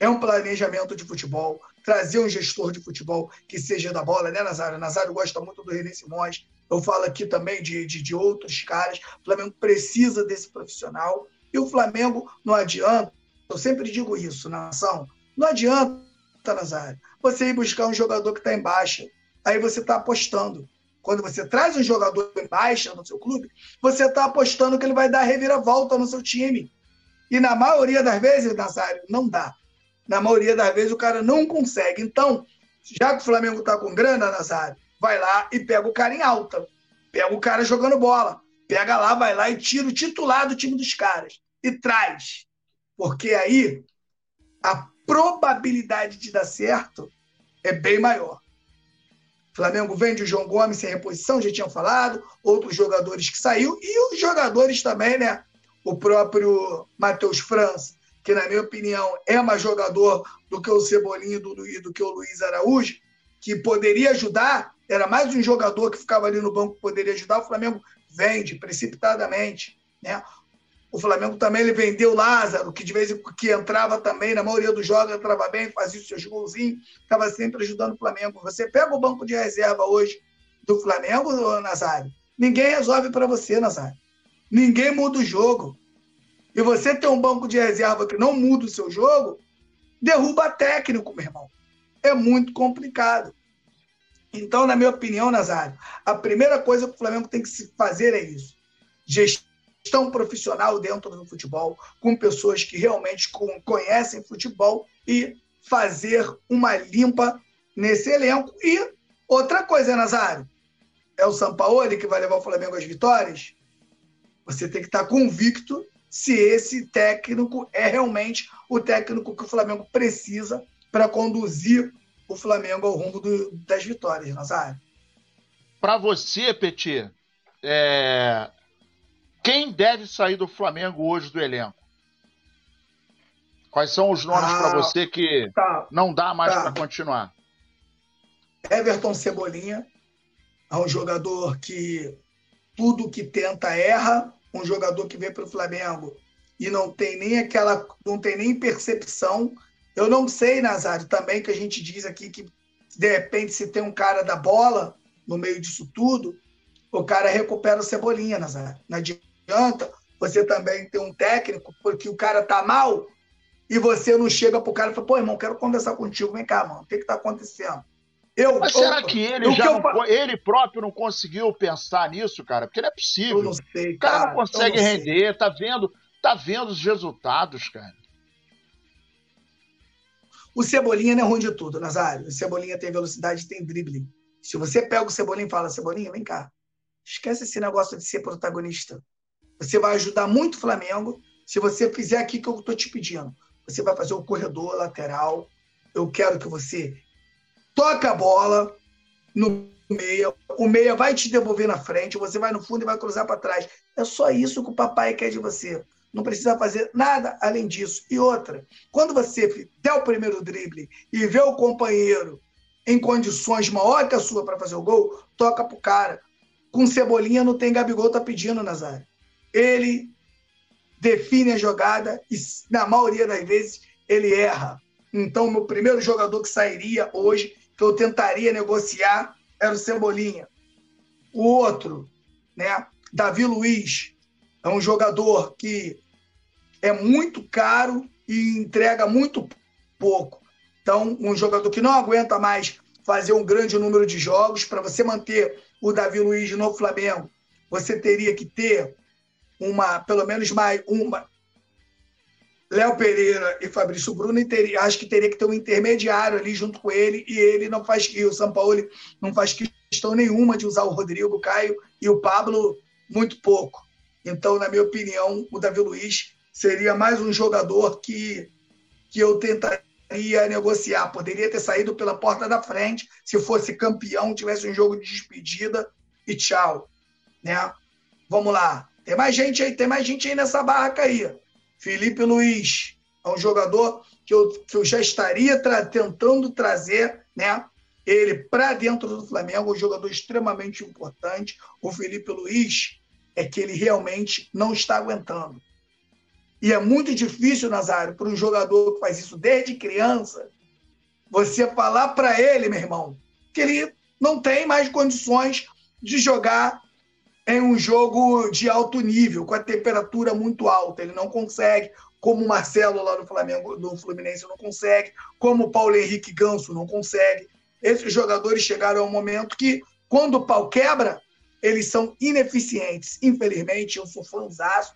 é um planejamento de futebol, trazer um gestor de futebol que seja da bola, né, Nazário? Nazário gosta muito do René Simões, eu falo aqui também de, de, de outros caras. O Flamengo precisa desse profissional. E o Flamengo não adianta, eu sempre digo isso, nação, não adianta, Nazário, você ir buscar um jogador que está em baixa. Aí você está apostando. Quando você traz um jogador em baixa no seu clube, você está apostando que ele vai dar reviravolta no seu time. E na maioria das vezes, Nazário, não dá. Na maioria das vezes o cara não consegue. Então, já que o Flamengo está com grana, Nazário, vai lá e pega o cara em alta. Pega o cara jogando bola. Pega lá, vai lá e tira o titular do time dos caras. E traz. Porque aí a probabilidade de dar certo é bem maior. Flamengo vende o João Gomes sem reposição, já tinham falado, outros jogadores que saiu, e os jogadores também, né? O próprio Matheus França, que, na minha opinião, é mais jogador do que o Cebolinha e do que o Luiz Araújo, que poderia ajudar, era mais um jogador que ficava ali no banco que poderia ajudar. O Flamengo vende precipitadamente. Né? O Flamengo também ele vendeu Lázaro, que de vez em quando entrava também, na maioria dos jogos entrava bem, fazia os seus golzinhos, estava sempre ajudando o Flamengo. Você pega o banco de reserva hoje do Flamengo, Nazário, ninguém resolve para você, Nazário. Ninguém muda o jogo e você tem um banco de reserva que não muda o seu jogo, derruba técnico, meu irmão. É muito complicado. Então, na minha opinião, Nazário, a primeira coisa que o Flamengo tem que se fazer é isso. Gestão profissional dentro do futebol, com pessoas que realmente conhecem futebol e fazer uma limpa nesse elenco. E outra coisa, Nazário, é o Sampaoli que vai levar o Flamengo às vitórias? Você tem que estar convicto se esse técnico é realmente o técnico que o Flamengo precisa para conduzir o Flamengo ao rumo do, das vitórias, Nazário. Para você, Petit, é... quem deve sair do Flamengo hoje do elenco? Quais são os nomes ah, para você que tá, não dá mais tá. para continuar? Everton Cebolinha é um jogador que tudo que tenta erra, um jogador que vem para o Flamengo e não tem nem aquela, não tem nem percepção. Eu não sei, Nazário, também que a gente diz aqui que de repente se tem um cara da bola no meio disso tudo, o cara recupera o cebolinha, Nazário. Não adianta você também ter um técnico porque o cara tá mal e você não chega pro cara e fala, pô, irmão, quero conversar contigo, vem cá, mano, o que que tá acontecendo? Eu, Mas será eu, que ele já não, ele próprio não conseguiu pensar nisso, cara? Porque não é possível. Eu não sei, cara. O cara não consegue não render, sei. tá vendo, tá vendo os resultados, cara. O Cebolinha não é ruim de tudo, Nazário. O Cebolinha tem velocidade, tem drible. Se você pega o Cebolinha e fala, Cebolinha, vem cá. Esquece esse negócio de ser protagonista. Você vai ajudar muito o Flamengo se você fizer aqui que eu estou te pedindo. Você vai fazer o corredor lateral. Eu quero que você toca a bola no meia, o meia vai te devolver na frente, você vai no fundo e vai cruzar para trás. É só isso que o papai quer de você. Não precisa fazer nada além disso. E outra, quando você der o primeiro drible e vê o companheiro em condições maior que a sua para fazer o gol, toca pro cara. Com Cebolinha não tem Gabigol tá pedindo, Nazário. Ele define a jogada e, na maioria das vezes, ele erra. Então, meu primeiro jogador que sairia hoje que eu tentaria negociar era o Cebolinha. O outro, né, Davi Luiz, é um jogador que é muito caro e entrega muito pouco. Então, um jogador que não aguenta mais fazer um grande número de jogos, para você manter o Davi Luiz no Flamengo, você teria que ter uma, pelo menos mais uma Léo Pereira e Fabrício Bruno, acho que teria que ter um intermediário ali junto com ele, e ele não faz, e o São Paulo não faz questão nenhuma de usar o Rodrigo, o Caio e o Pablo muito pouco. Então, na minha opinião, o Davi Luiz seria mais um jogador que, que eu tentaria negociar. Poderia ter saído pela porta da frente se fosse campeão, tivesse um jogo de despedida e tchau. Né? Vamos lá. Tem mais gente aí, tem mais gente aí nessa barraca aí. Felipe Luiz é um jogador que eu, que eu já estaria tra tentando trazer, né? Ele para dentro do Flamengo, um jogador extremamente importante. O Felipe Luiz é que ele realmente não está aguentando. E é muito difícil, Nazário, para um jogador que faz isso desde criança, você falar para ele, meu irmão, que ele não tem mais condições de jogar em um jogo de alto nível, com a temperatura muito alta. Ele não consegue, como o Marcelo lá no Flamengo, no Fluminense não consegue, como o Paulo Henrique Ganso não consegue. Esses jogadores chegaram a um momento que, quando o pau quebra, eles são ineficientes. Infelizmente, eu sou fãzaço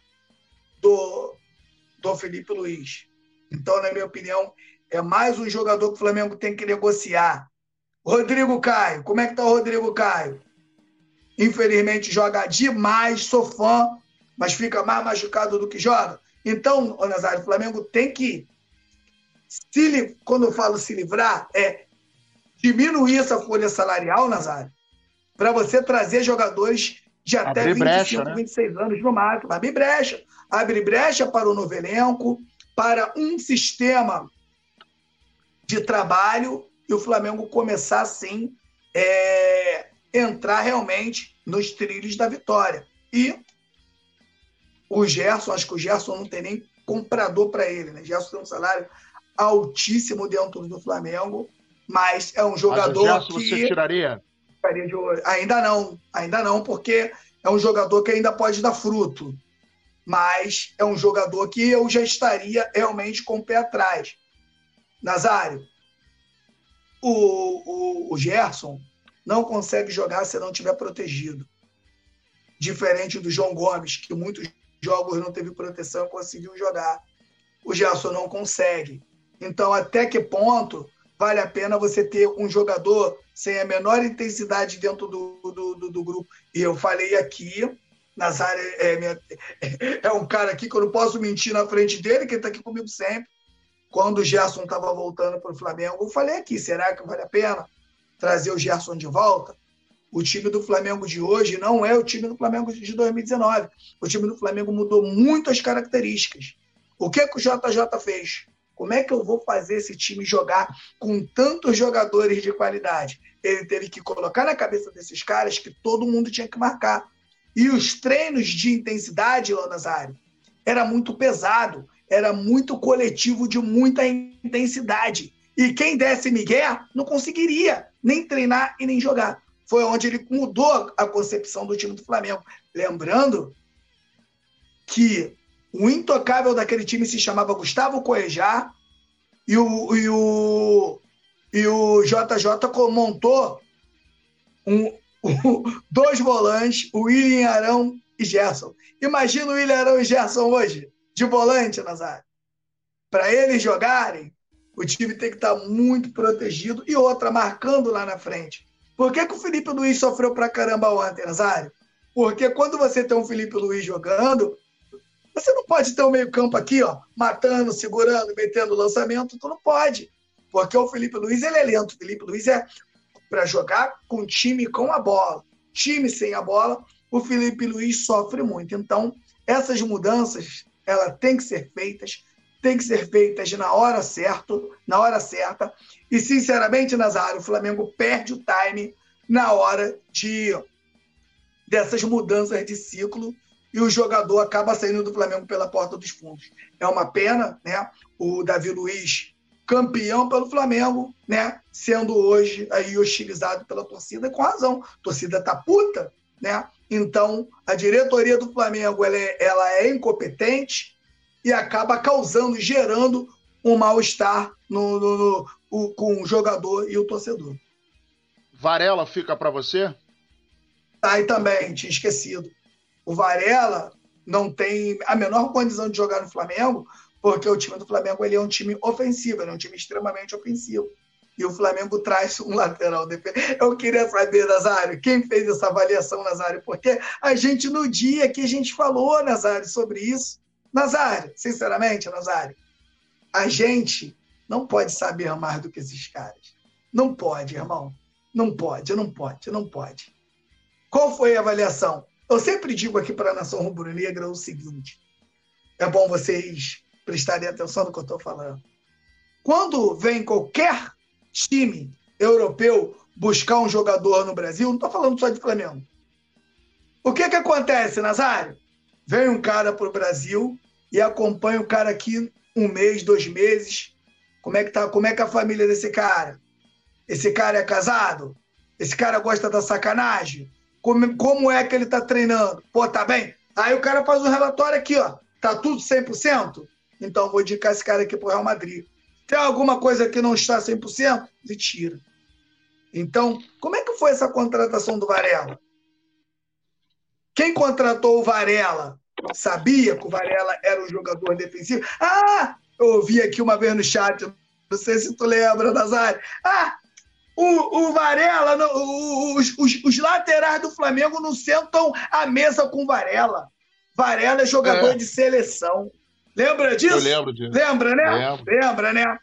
do, do Felipe Luiz. Então, na minha opinião, é mais um jogador que o Flamengo tem que negociar. Rodrigo Caio, como é que tá o Rodrigo Caio? Infelizmente joga demais, sou fã, mas fica mais machucado do que joga. Então, o Nazário, o Flamengo tem que, se, quando eu falo se livrar, é diminuir essa folha salarial, Nazário, para você trazer jogadores de até Abrir 25, brecha, né? 26 anos no máximo. Abrir brecha abre brecha para o novo elenco, para um sistema de trabalho e o Flamengo começar, sim, é, entrar realmente nos trilhos da vitória. E o Gerson, acho que o Gerson não tem nem comprador para ele, né? Gerson tem um salário altíssimo dentro do Flamengo, mas é um jogador mas o Gerson que você tiraria? Ainda não, ainda não, porque é um jogador que ainda pode dar fruto mas é um jogador que eu já estaria realmente com o pé atrás. Nazário, o, o, o Gerson não consegue jogar se não tiver protegido. Diferente do João Gomes, que muitos jogos não teve proteção e conseguiu jogar. O Gerson não consegue. Então, até que ponto vale a pena você ter um jogador sem a menor intensidade dentro do, do, do, do grupo? E eu falei aqui Nazário é, minha, [laughs] é, um cara aqui que eu não posso mentir na frente dele, que está aqui comigo sempre. Quando o Gerson estava voltando para o Flamengo, eu falei aqui: será que vale a pena trazer o Gerson de volta? O time do Flamengo de hoje não é o time do Flamengo de 2019. O time do Flamengo mudou muito as características. O que, que o JJ fez? Como é que eu vou fazer esse time jogar com tantos jogadores de qualidade? Ele teve que colocar na cabeça desses caras que todo mundo tinha que marcar. E os treinos de intensidade, Léo Nazário, era muito pesado, era muito coletivo de muita intensidade. E quem desse Miguel não conseguiria nem treinar e nem jogar. Foi onde ele mudou a concepção do time do Flamengo. Lembrando que o intocável daquele time se chamava Gustavo Coejar e o, e o, e o JJ montou [laughs] um, dois volantes, o William Arão e Gerson. Imagina o William Arão e Gerson hoje, de volante, Nazário. Para eles jogarem, o time tem que estar muito protegido e outra, marcando lá na frente. Por que, que o Felipe Luiz sofreu pra caramba ontem, Nazário? Porque quando você tem um Felipe Luiz jogando, você não pode ter um meio-campo aqui, ó, matando, segurando, metendo lançamento, tu não pode. Porque o Felipe Luiz ele é lento. O Felipe Luiz é para jogar com time com a bola. Time sem a bola, o Felipe Luiz sofre muito. Então, essas mudanças, ela tem que ser feitas, tem que ser feitas na hora certa, na hora certa. E sinceramente, Nazário, o Flamengo perde o time na hora de dessas mudanças de ciclo e o jogador acaba saindo do Flamengo pela porta dos fundos. É uma pena, né? O Davi Luiz campeão pelo Flamengo, né? Sendo hoje aí hostilizado pela torcida com razão. A torcida tá puta, né? Então, a diretoria do Flamengo ela é, ela é incompetente e acaba causando, gerando um mal-estar no, no, no, o, com o jogador e o torcedor. Varela fica para você? Tá, e também, tinha esquecido. O Varela não tem a menor condição de jogar no Flamengo porque o time do Flamengo ele é um time ofensivo, ele é um time extremamente ofensivo. E o Flamengo traz um lateral defensivo. Eu queria saber, Nazário, quem fez essa avaliação, Nazário? Porque a gente, no dia que a gente falou, Nazário, sobre isso, Nazário, sinceramente, Nazário, a gente não pode saber mais do que esses caras. Não pode, irmão. Não pode, não pode, não pode. Qual foi a avaliação? Eu sempre digo aqui para a nação rubro-negra o seguinte: é bom vocês prestarem atenção no que eu estou falando. Quando vem qualquer time europeu buscar um jogador no Brasil, não estou falando só de Flamengo. O que, que acontece, Nazário? Vem um cara para o Brasil e acompanha o cara aqui um mês, dois meses. Como é que tá? Como é que é a família desse cara? Esse cara é casado? Esse cara gosta da sacanagem? Como, como é que ele tá treinando? Pô, tá bem? Aí o cara faz um relatório aqui, ó. Tá tudo 100%? Então vou indicar esse cara aqui pro Real Madrid. Tem alguma coisa que não está 100%? Ele tira. Então, como é que foi essa contratação do Varela? Quem contratou o Varela sabia que o Varela era um jogador defensivo? Ah, eu ouvi aqui uma vez no chat, não sei se tu lembra, Nazário. Ah, o, o Varela, os, os, os, laterais do Flamengo não sentam à mesa com o Varela. Varela é jogador é. de seleção. Lembra disso? Eu lembro disso. Lembra, né? Lembro. Lembra, né?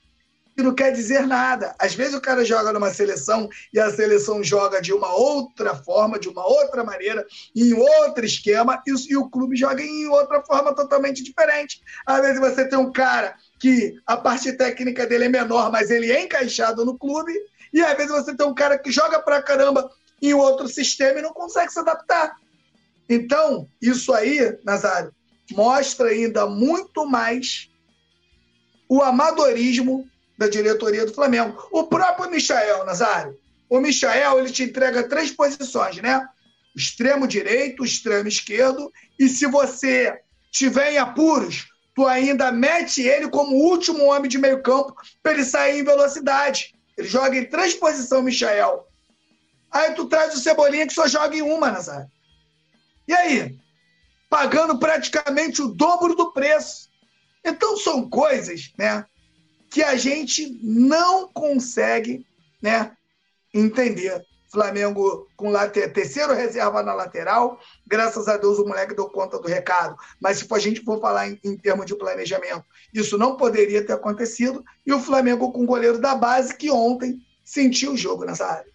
E não quer dizer nada. Às vezes o cara joga numa seleção e a seleção joga de uma outra forma, de uma outra maneira, em outro esquema, e, e o clube joga em outra forma totalmente diferente. Às vezes você tem um cara que a parte técnica dele é menor, mas ele é encaixado no clube, e às vezes você tem um cara que joga pra caramba em outro sistema e não consegue se adaptar. Então, isso aí, Nazário, mostra ainda muito mais o amadorismo da diretoria do Flamengo. O próprio Michael, Nazário. O Michael, ele te entrega três posições, né? Extremo direito, extremo esquerdo, e se você tiver em apuros, tu ainda mete ele como último homem de meio campo para ele sair em velocidade. Ele joga em três posições, Michael. Aí tu traz o Cebolinha que só joga em uma, Nazário. E aí? Pagando praticamente o dobro do preço. Então são coisas, né, que a gente não consegue, né, entender. Flamengo com later, terceiro reserva na lateral. Graças a Deus o moleque deu conta do recado. Mas se a gente for falar em, em termos de planejamento, isso não poderia ter acontecido. E o Flamengo com o goleiro da base que ontem sentiu o jogo nessa área.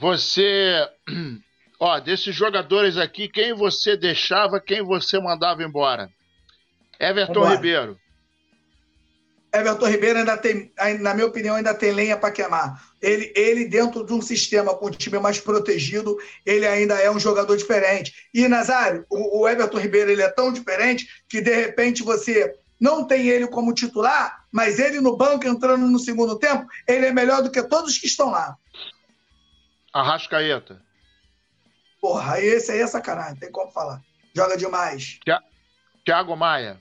Você, [clears throat] ó, desses jogadores aqui, quem você deixava, quem você mandava embora? Everton Vambora. Ribeiro. Everton Ribeiro ainda tem, na minha opinião, ainda tem lenha para queimar. Ele, ele, dentro de um sistema com um time mais protegido, ele ainda é um jogador diferente. E, Nazário, o, o Everton Ribeiro ele é tão diferente que, de repente, você não tem ele como titular, mas ele no banco entrando no segundo tempo, ele é melhor do que todos que estão lá. Arrascaeta. Porra, esse aí é sacanagem, tem como falar. Joga demais. Thiago Maia.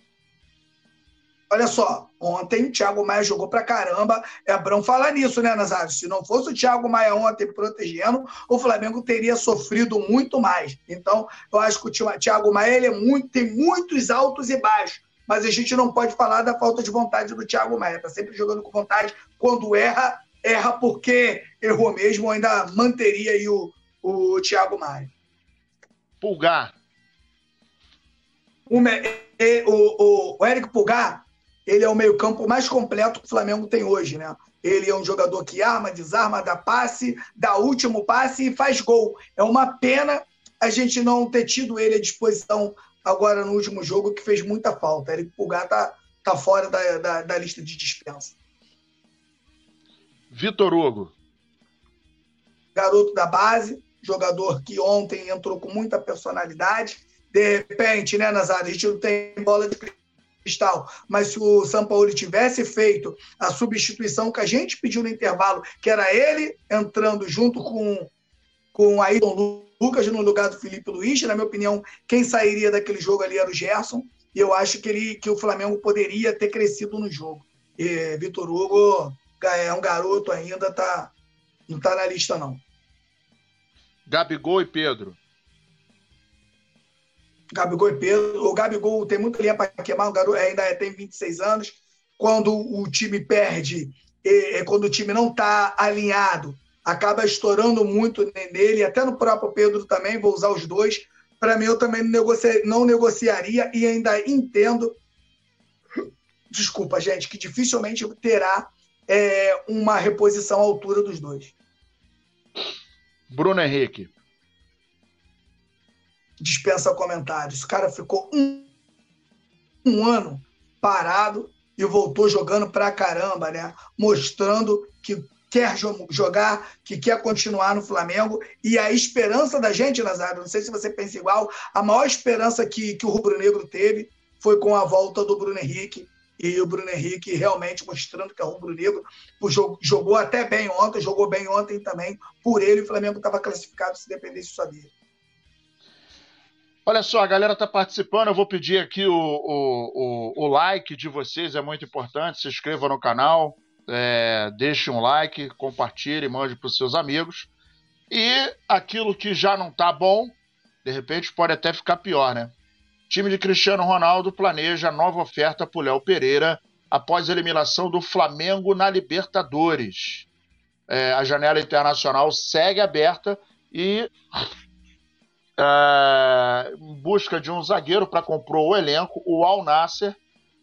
Olha só, ontem o Thiago Maia jogou pra caramba. É bom falar nisso, né, Nazário? Se não fosse o Thiago Maia ontem protegendo, o Flamengo teria sofrido muito mais. Então, eu acho que o Thiago Maia ele é muito, tem muitos altos e baixos. Mas a gente não pode falar da falta de vontade do Thiago Maia. Tá sempre jogando com vontade. Quando erra, erra porque errou mesmo. ainda manteria aí o, o Thiago Maia. Pulgar. O, o, o Eric Pulgar ele é o meio-campo mais completo que o Flamengo tem hoje, né? Ele é um jogador que arma, desarma, dá passe, dá último passe e faz gol. É uma pena a gente não ter tido ele à disposição agora no último jogo, que fez muita falta. Ele Pulgar tá, tá fora da, da, da lista de dispensa. Vitor Hugo. Garoto da base, jogador que ontem entrou com muita personalidade. De repente, né, Nazário, a gente não tem bola de cristal, mas se o São Paulo tivesse feito a substituição que a gente pediu no intervalo, que era ele entrando junto com, com Ayrton Lucas no lugar do Felipe Luiz, na minha opinião, quem sairia daquele jogo ali era o Gerson, e eu acho que, ele, que o Flamengo poderia ter crescido no jogo. E Vitor Hugo é um garoto ainda, tá, não está na lista, não. Gabigol e Pedro. Gabigol e Pedro. O Gabigol tem muito linha para queimar, o garoto ainda tem 26 anos. Quando o time perde, e, quando o time não está alinhado, acaba estourando muito nele, até no próprio Pedro também, vou usar os dois. Para mim, eu também não negociaria e ainda entendo. Desculpa, gente, que dificilmente terá é, uma reposição à altura dos dois. Bruno Henrique. Dispensa comentários. O cara ficou um, um ano parado e voltou jogando pra caramba, né? Mostrando que quer jogar, que quer continuar no Flamengo. E a esperança da gente, Nazário, não sei se você pensa igual, a maior esperança que, que o Rubro Negro teve foi com a volta do Bruno Henrique. E o Bruno Henrique realmente mostrando que é Rubro Negro. Jogou até bem ontem, jogou bem ontem também. Por ele, o Flamengo estava classificado se dependesse só dele. Olha só, a galera está participando. Eu vou pedir aqui o, o, o, o, like de vocês, é muito importante. Se inscreva no canal, é, deixe um like, compartilhe, mande para os seus amigos. E aquilo que já não está bom, de repente pode até ficar pior, né? O time de Cristiano Ronaldo planeja nova oferta para Léo Pereira após a eliminação do Flamengo na Libertadores. É, a janela internacional segue aberta e é, em busca de um zagueiro para compor o elenco, o Al Nasser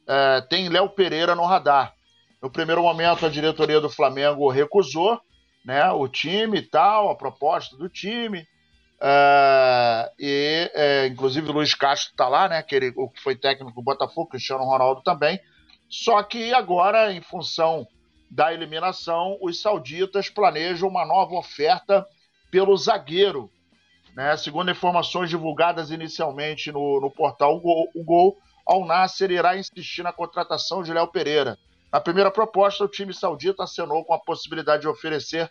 é, tem Léo Pereira no radar. No primeiro momento, a diretoria do Flamengo recusou né, o time e tal, a proposta do time. É, e, é, inclusive, o Luiz Castro está lá, né, aquele, o que foi técnico do Botafogo, Cristiano Ronaldo também. Só que agora, em função da eliminação, os sauditas planejam uma nova oferta pelo zagueiro né? Segundo informações divulgadas inicialmente no, no portal o Gol, Al Nasser irá insistir na contratação de Léo Pereira. Na primeira proposta, o time saudita assinou com a possibilidade de oferecer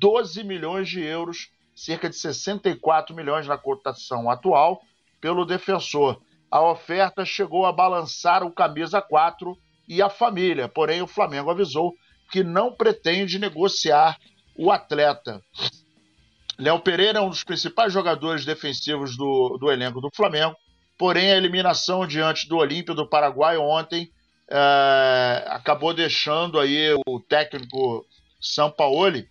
12 milhões de euros, cerca de 64 milhões na cotação atual, pelo defensor. A oferta chegou a balançar o camisa 4 e a família, porém o Flamengo avisou que não pretende negociar o atleta. Léo Pereira é um dos principais jogadores defensivos do, do elenco do Flamengo, porém a eliminação diante do Olímpio do Paraguai ontem é, acabou deixando aí o técnico Sampaoli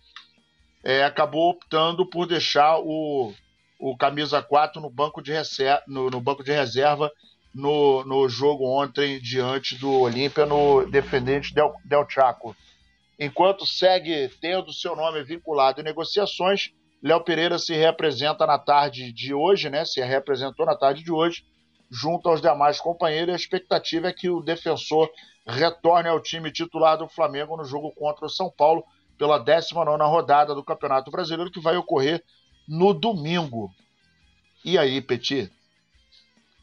é, acabou optando por deixar o, o camisa 4 no banco de reserva, no, no banco de reserva no, no jogo ontem diante do Olímpia no Defendente Del, Del Chaco. Enquanto segue tendo seu nome vinculado em negociações, Léo Pereira se representa na tarde de hoje, né? Se representou na tarde de hoje, junto aos demais companheiros. A expectativa é que o defensor retorne ao time titular do Flamengo no jogo contra o São Paulo pela 19 rodada do Campeonato Brasileiro, que vai ocorrer no domingo. E aí, Petit?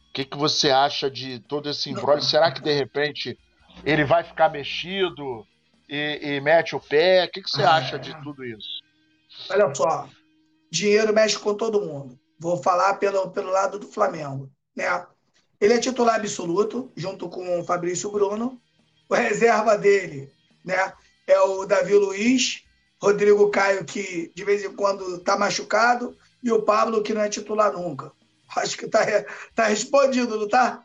O que, que você acha de todo esse embrolho? Será que de repente ele vai ficar mexido e, e mete o pé? O que, que você acha de tudo isso? Olha só, dinheiro mexe com todo mundo. Vou falar pelo, pelo lado do Flamengo. Né? Ele é titular absoluto, junto com o Fabrício Bruno. O reserva dele né, é o Davi Luiz, Rodrigo Caio, que de vez em quando está machucado, e o Pablo, que não é titular nunca. [laughs] Acho que está tá respondido, não está?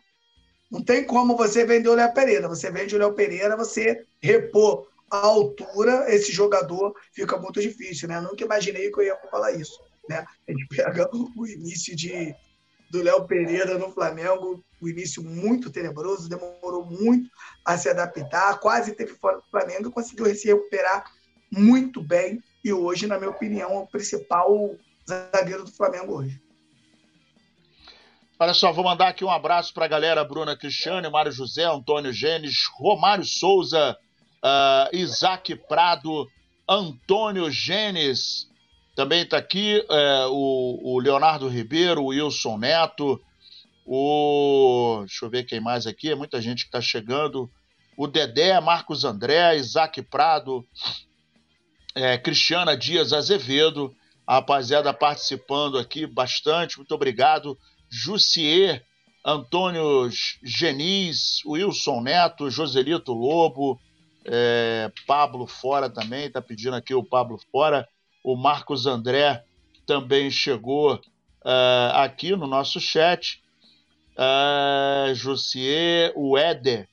Não tem como você vender o Léo Pereira. Você vende o Léo Pereira, você repor a altura, esse jogador fica muito difícil, né? Nunca imaginei que eu ia falar isso, né? A gente [laughs] pega o início de do Léo Pereira no Flamengo, o início muito tenebroso, demorou muito a se adaptar, quase teve fora do Flamengo, conseguiu se recuperar muito bem e hoje, na minha opinião, é o principal zagueiro do Flamengo hoje. Olha só, vou mandar aqui um abraço para a galera Bruna Cristiane, Mário José, Antônio Gênesis, Romário Souza, uh, Isaac Prado, Antônio Genes, também está aqui uh, o, o, Leonardo Ribeiro, o Wilson Neto, o. Deixa eu ver quem mais aqui, é muita gente que está chegando. O Dedé, Marcos André, Isaac Prado, é, Cristiana Dias Azevedo, a rapaziada participando aqui bastante, muito obrigado. Jussier, Antônio Genis, Wilson Neto, Joselito Lobo, é, Pablo fora também, está pedindo aqui o Pablo fora. O Marcos André também chegou uh, aqui no nosso chat. Uh, Jussier, o Éder.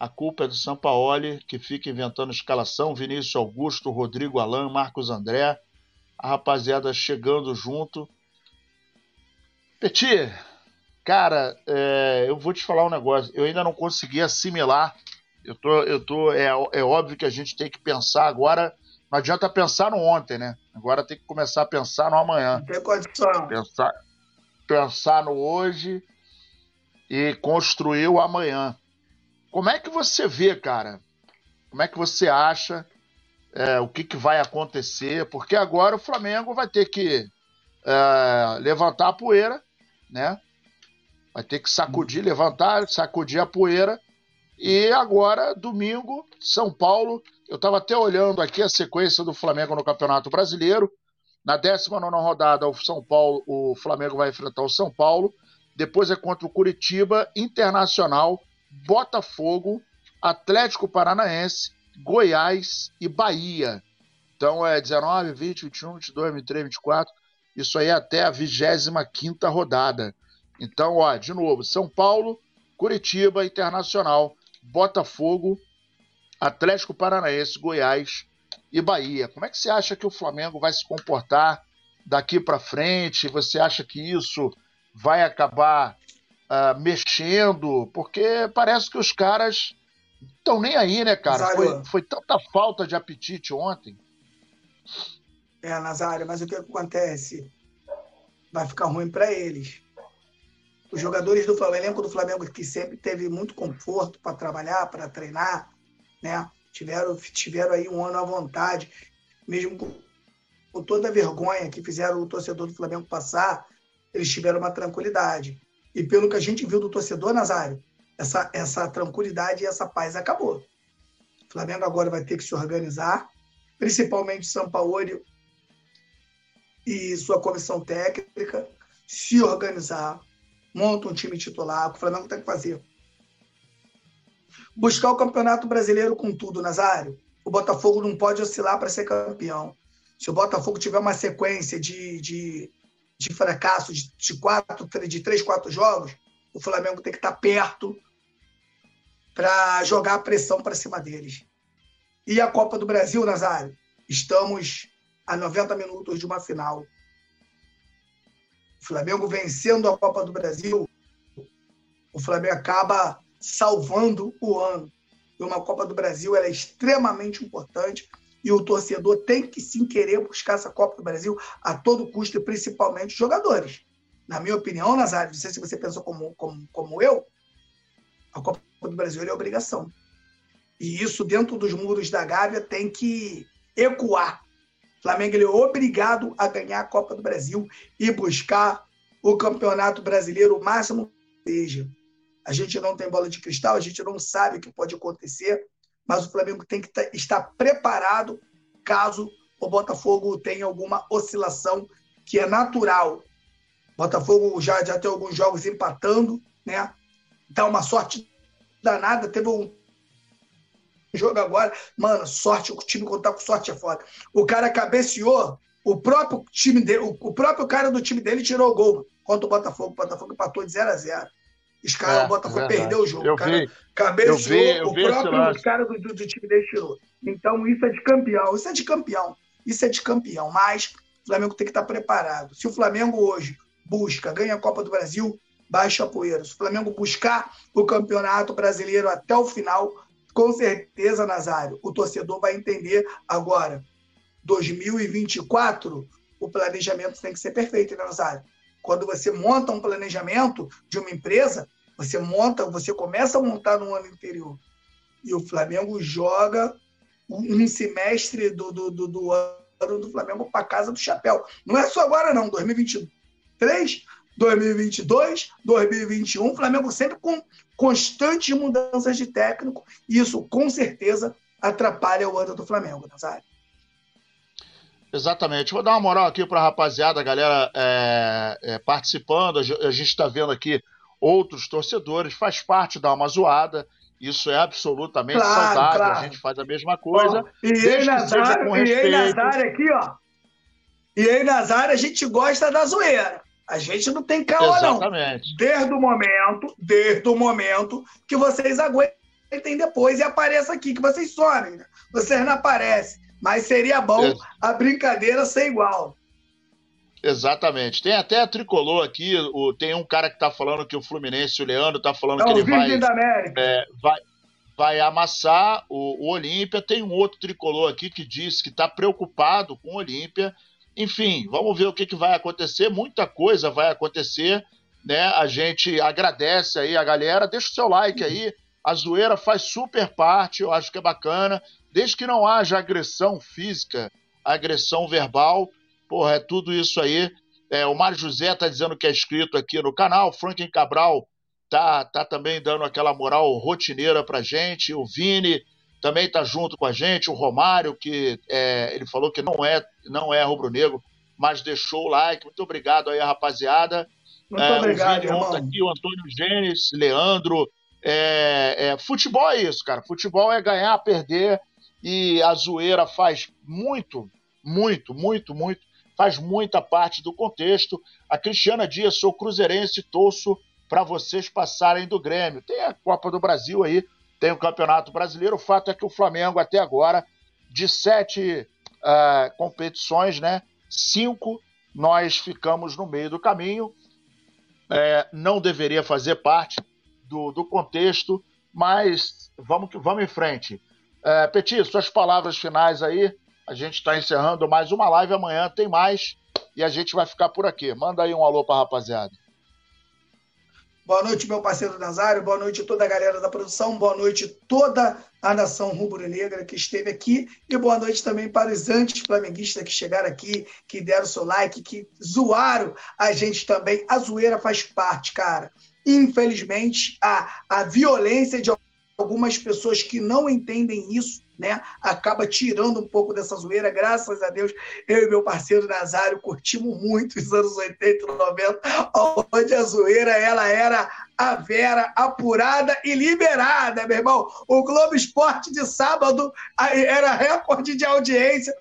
A culpa é do Sampaoli, que fica inventando escalação. Vinícius Augusto, Rodrigo Alain, Marcos André. A rapaziada chegando junto. Petit, cara, é, eu vou te falar um negócio. Eu ainda não consegui assimilar. Eu tô, eu tô, é, é óbvio que a gente tem que pensar agora. Não adianta pensar no ontem, né? Agora tem que começar a pensar no amanhã. Não tem condição. Pensar, pensar no hoje e construir o amanhã. Como é que você vê, cara? Como é que você acha é, o que, que vai acontecer? Porque agora o Flamengo vai ter que é, levantar a poeira, né? Vai ter que sacudir, levantar, sacudir a poeira. E agora, domingo, São Paulo. Eu estava até olhando aqui a sequência do Flamengo no Campeonato Brasileiro. Na 19 rodada, o São Paulo, o Flamengo vai enfrentar o São Paulo. Depois é contra o Curitiba, Internacional, Botafogo, Atlético Paranaense, Goiás e Bahia. Então é 19, 20, 21, 22, 23, 24. Isso aí é até a 25 rodada. Então, ó, de novo, São Paulo, Curitiba, Internacional, Botafogo, Atlético Paranaense, Goiás e Bahia. Como é que você acha que o Flamengo vai se comportar daqui para frente? Você acha que isso vai acabar uh, mexendo, porque parece que os caras estão nem aí, né, cara? Foi, foi tanta falta de apetite ontem. É, Nazário, mas o que acontece? Vai ficar ruim para eles. Os jogadores do Flamengo, elenco do Flamengo, que sempre teve muito conforto para trabalhar, para treinar, né? Tiveram, tiveram aí um ano à vontade, mesmo com, com toda a vergonha que fizeram o torcedor do Flamengo passar, eles tiveram uma tranquilidade. E pelo que a gente viu do torcedor, Nazário, essa, essa tranquilidade e essa paz acabou. O Flamengo agora vai ter que se organizar, principalmente São Paulo e sua comissão técnica, se organizar, monta um time titular, o que o Flamengo tem que fazer. Buscar o Campeonato Brasileiro com tudo, Nazário. O Botafogo não pode oscilar para ser campeão. Se o Botafogo tiver uma sequência de, de de fracasso de, de, quatro, de três, quatro jogos, o Flamengo tem que estar perto para jogar a pressão para cima deles. E a Copa do Brasil, Nazário? Estamos a 90 minutos de uma final. O Flamengo vencendo a Copa do Brasil, o Flamengo acaba salvando o ano. E uma Copa do Brasil é extremamente importante e o torcedor tem que sim querer buscar essa Copa do Brasil a todo custo, e principalmente os jogadores. Na minha opinião, Nazário, não sei se você pensou como, como, como eu, a Copa do Brasil é obrigação. E isso, dentro dos muros da Gávea, tem que ecoar. Flamengo ele é obrigado a ganhar a Copa do Brasil e buscar o Campeonato Brasileiro o máximo que seja. A gente não tem bola de cristal, a gente não sabe o que pode acontecer, mas o Flamengo tem que estar preparado caso o Botafogo tenha alguma oscilação que é natural. O Botafogo já, já tem alguns jogos empatando, né? Dá uma sorte danada. Teve um jogo agora, mano, sorte, o time contar com sorte é foda. O cara cabeceou, o próprio time dele, o, o próprio cara do time dele tirou o gol contra o Botafogo. O Botafogo empatou de 0 a 0 os caras, é, o Botafogo perdeu o jogo. Eu cara, vi. Cabeceou, eu vi, eu o próprio cara do, do, do, time dele tirou. Então, isso é de campeão. Isso é de campeão. Isso é de campeão. Mas o Flamengo tem que estar preparado. Se o Flamengo hoje busca, ganha a Copa do Brasil, baixa a poeira. Se o Flamengo buscar o Campeonato Brasileiro até o final, com certeza, Nazário, o torcedor vai entender agora. 2024, o planejamento tem que ser perfeito, né, Nazário? Quando você monta um planejamento de uma empresa, você monta, você começa a montar no ano anterior. E o Flamengo joga um semestre do, do, do, do ano do Flamengo para casa do chapéu. Não é só agora, não. 2023, 2022, 2021, o Flamengo sempre com constantes mudanças de técnico. E isso, com certeza, atrapalha o ano do Flamengo, Nazário. Exatamente. Vou dar uma moral aqui para a rapaziada, a galera é, é, participando. A gente está vendo aqui outros torcedores, faz parte da uma zoada. Isso é absolutamente claro, saudável. Claro. A gente faz a mesma coisa. Ó, e aí, Nazário, e aí, Nazário, aqui, ó. E aí, Nazário, a gente gosta da zoeira. A gente não tem caô, não. Desde o momento, desde o momento que vocês aguentem depois e apareça aqui, que vocês somem. Né? Vocês não aparecem. Mas seria bom é. a brincadeira ser igual. Exatamente. Tem até a tricolor aqui. O, tem um cara que tá falando que o Fluminense, o Leandro, tá falando é que ele vai, é, vai, vai amassar o, o Olímpia. Tem um outro tricolor aqui que diz que está preocupado com o Olímpia. Enfim, vamos ver o que, que vai acontecer. Muita coisa vai acontecer. Né? A gente agradece aí a galera. Deixa o seu like aí. A zoeira faz super parte, eu acho que é bacana. Desde que não haja agressão física, agressão verbal, Porra, é tudo isso aí. É, o Mário José tá dizendo que é inscrito aqui no canal. Franklin Cabral tá, tá também dando aquela moral rotineira pra gente. O Vini também tá junto com a gente. O Romário, que é, ele falou que não é, não é rubro-negro, mas deixou o like. Muito obrigado aí, rapaziada. Muito é, obrigado, o. Tá aqui, o Antônio Gênesis, Leandro. É, é, futebol é isso, cara. Futebol é ganhar, perder. E a zoeira faz muito, muito, muito, muito faz muita parte do contexto. A Cristiana Dias, sou cruzeirense, torço para vocês passarem do Grêmio. Tem a Copa do Brasil aí, tem o Campeonato Brasileiro. O fato é que o Flamengo, até agora, de sete uh, competições, né, cinco nós ficamos no meio do caminho. É, não deveria fazer parte do, do contexto, mas vamos, vamos em frente. É, Petit, suas palavras finais aí a gente está encerrando mais uma live. Amanhã tem mais e a gente vai ficar por aqui. Manda aí um alô para rapaziada. Boa noite, meu parceiro Nazário. Boa noite toda a galera da produção. Boa noite toda a nação rubro-negra que esteve aqui. E boa noite também para os anti-flamenguistas que chegaram aqui, que deram seu like, que zoaram a gente também. A zoeira faz parte, cara. Infelizmente, a, a violência de algumas pessoas que não entendem isso né? Acaba tirando um pouco dessa zoeira. Graças a Deus, eu e meu parceiro Nazário curtimos muito os anos 80 e 90, onde a zoeira ela era a Vera apurada e liberada, meu irmão. O Globo Esporte de sábado era recorde de audiência.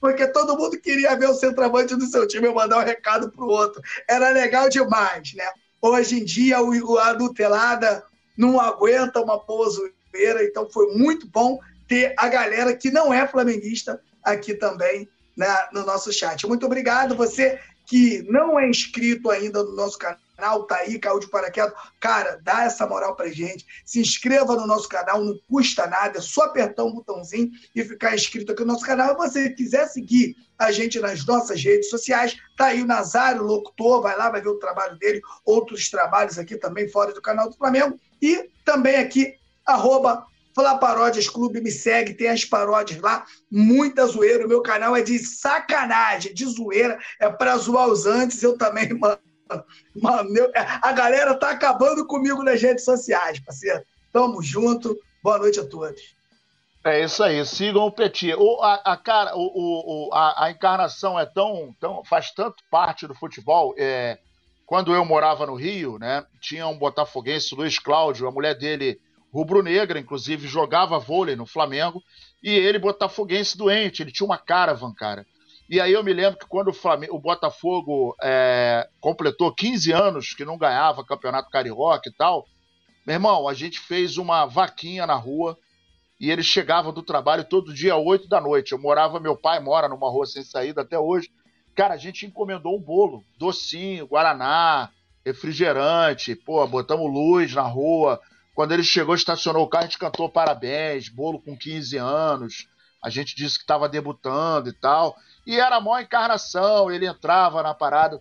Porque todo mundo queria ver o centroavante do seu time mandar um recado para o outro. Era legal demais, né? Hoje em dia, a Nutelada não aguenta uma pozoeira, então foi muito bom ter a galera que não é flamenguista aqui também né, no nosso chat. Muito obrigado. Você que não é inscrito ainda no nosso canal, tá aí, caiu de paraquedas. Cara, dá essa moral pra gente. Se inscreva no nosso canal, não custa nada, é só apertar um botãozinho e ficar inscrito aqui no nosso canal. Se você quiser seguir a gente nas nossas redes sociais, tá aí o Nazário Locutor, vai lá, vai ver o trabalho dele, outros trabalhos aqui também fora do canal do Flamengo. E também aqui, arroba Fala Paródias Clube, me segue, tem as paródias lá, muita zoeira. O meu canal é de sacanagem, de zoeira, é para zoar os antes. Eu também, [laughs] mano. mano meu, a galera tá acabando comigo nas redes sociais, parceiro. Tamo junto, boa noite a todos. É isso aí, sigam o Petit. O, a, a, cara, o, o, a, a, encarnação é tão, tão. faz tanto parte do futebol. É, quando eu morava no Rio, né, tinha um botafoguense, Luiz Cláudio, a mulher dele rubro-negra, inclusive jogava vôlei no Flamengo, e ele botafoguense doente, ele tinha uma caravan, cara. E aí eu me lembro que quando o, Flamengo, o Botafogo é, completou 15 anos que não ganhava campeonato carioca e tal, meu irmão, a gente fez uma vaquinha na rua e ele chegava do trabalho todo dia às 8 da noite. Eu morava, meu pai mora numa rua sem saída até hoje. Cara, a gente encomendou um bolo, docinho, guaraná, refrigerante, pô, botamos luz na rua, quando ele chegou, estacionou o carro, a gente cantou parabéns, bolo com 15 anos. A gente disse que estava debutando e tal. E era a maior encarnação. Ele entrava na parada,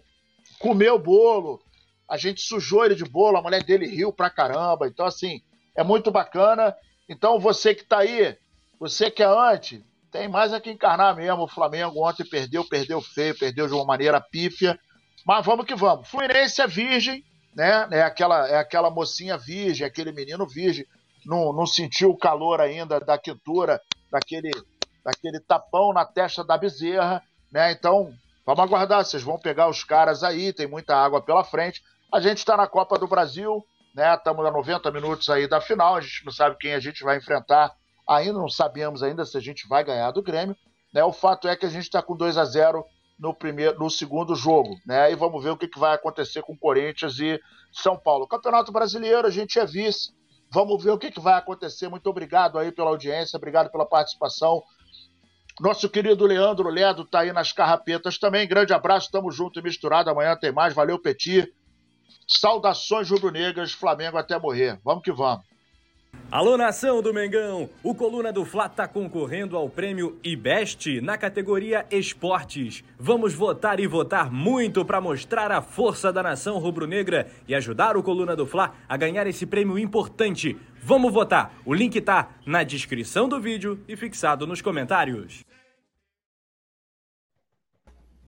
comeu bolo. A gente sujou ele de bolo, a mulher dele riu pra caramba. Então, assim, é muito bacana. Então, você que tá aí, você que é antes, tem mais a que encarnar mesmo. O Flamengo ontem perdeu, perdeu feio, perdeu de uma maneira pífia. Mas vamos que vamos. Fluminense é virgem, né? É aquela, é aquela mocinha virgem, aquele menino virgem, não, não sentiu o calor ainda da quintura, daquele, daquele tapão na testa da bezerra, né? Então, vamos aguardar, vocês vão pegar os caras aí, tem muita água pela frente. A gente está na Copa do Brasil, né? Estamos a 90 minutos aí da final, a gente não sabe quem a gente vai enfrentar ainda, não sabemos ainda se a gente vai ganhar do Grêmio. Né? O fato é que a gente está com 2 a 0 no primeiro, no segundo jogo, né? E vamos ver o que, que vai acontecer com Corinthians e São Paulo. Campeonato Brasileiro, a gente é vice. Vamos ver o que, que vai acontecer. Muito obrigado aí pela audiência, obrigado pela participação. Nosso querido Leandro Ledo tá aí nas carrapetas também. Grande abraço, tamo junto e misturado. Amanhã tem mais. Valeu, Petit. Saudações rubro-negras, Flamengo até morrer. Vamos que vamos. Alô, nação do Mengão! O Coluna do Fla está concorrendo ao prêmio IBEST na categoria Esportes. Vamos votar e votar muito para mostrar a força da nação rubro-negra e ajudar o Coluna do Fla a ganhar esse prêmio importante. Vamos votar! O link está na descrição do vídeo e fixado nos comentários.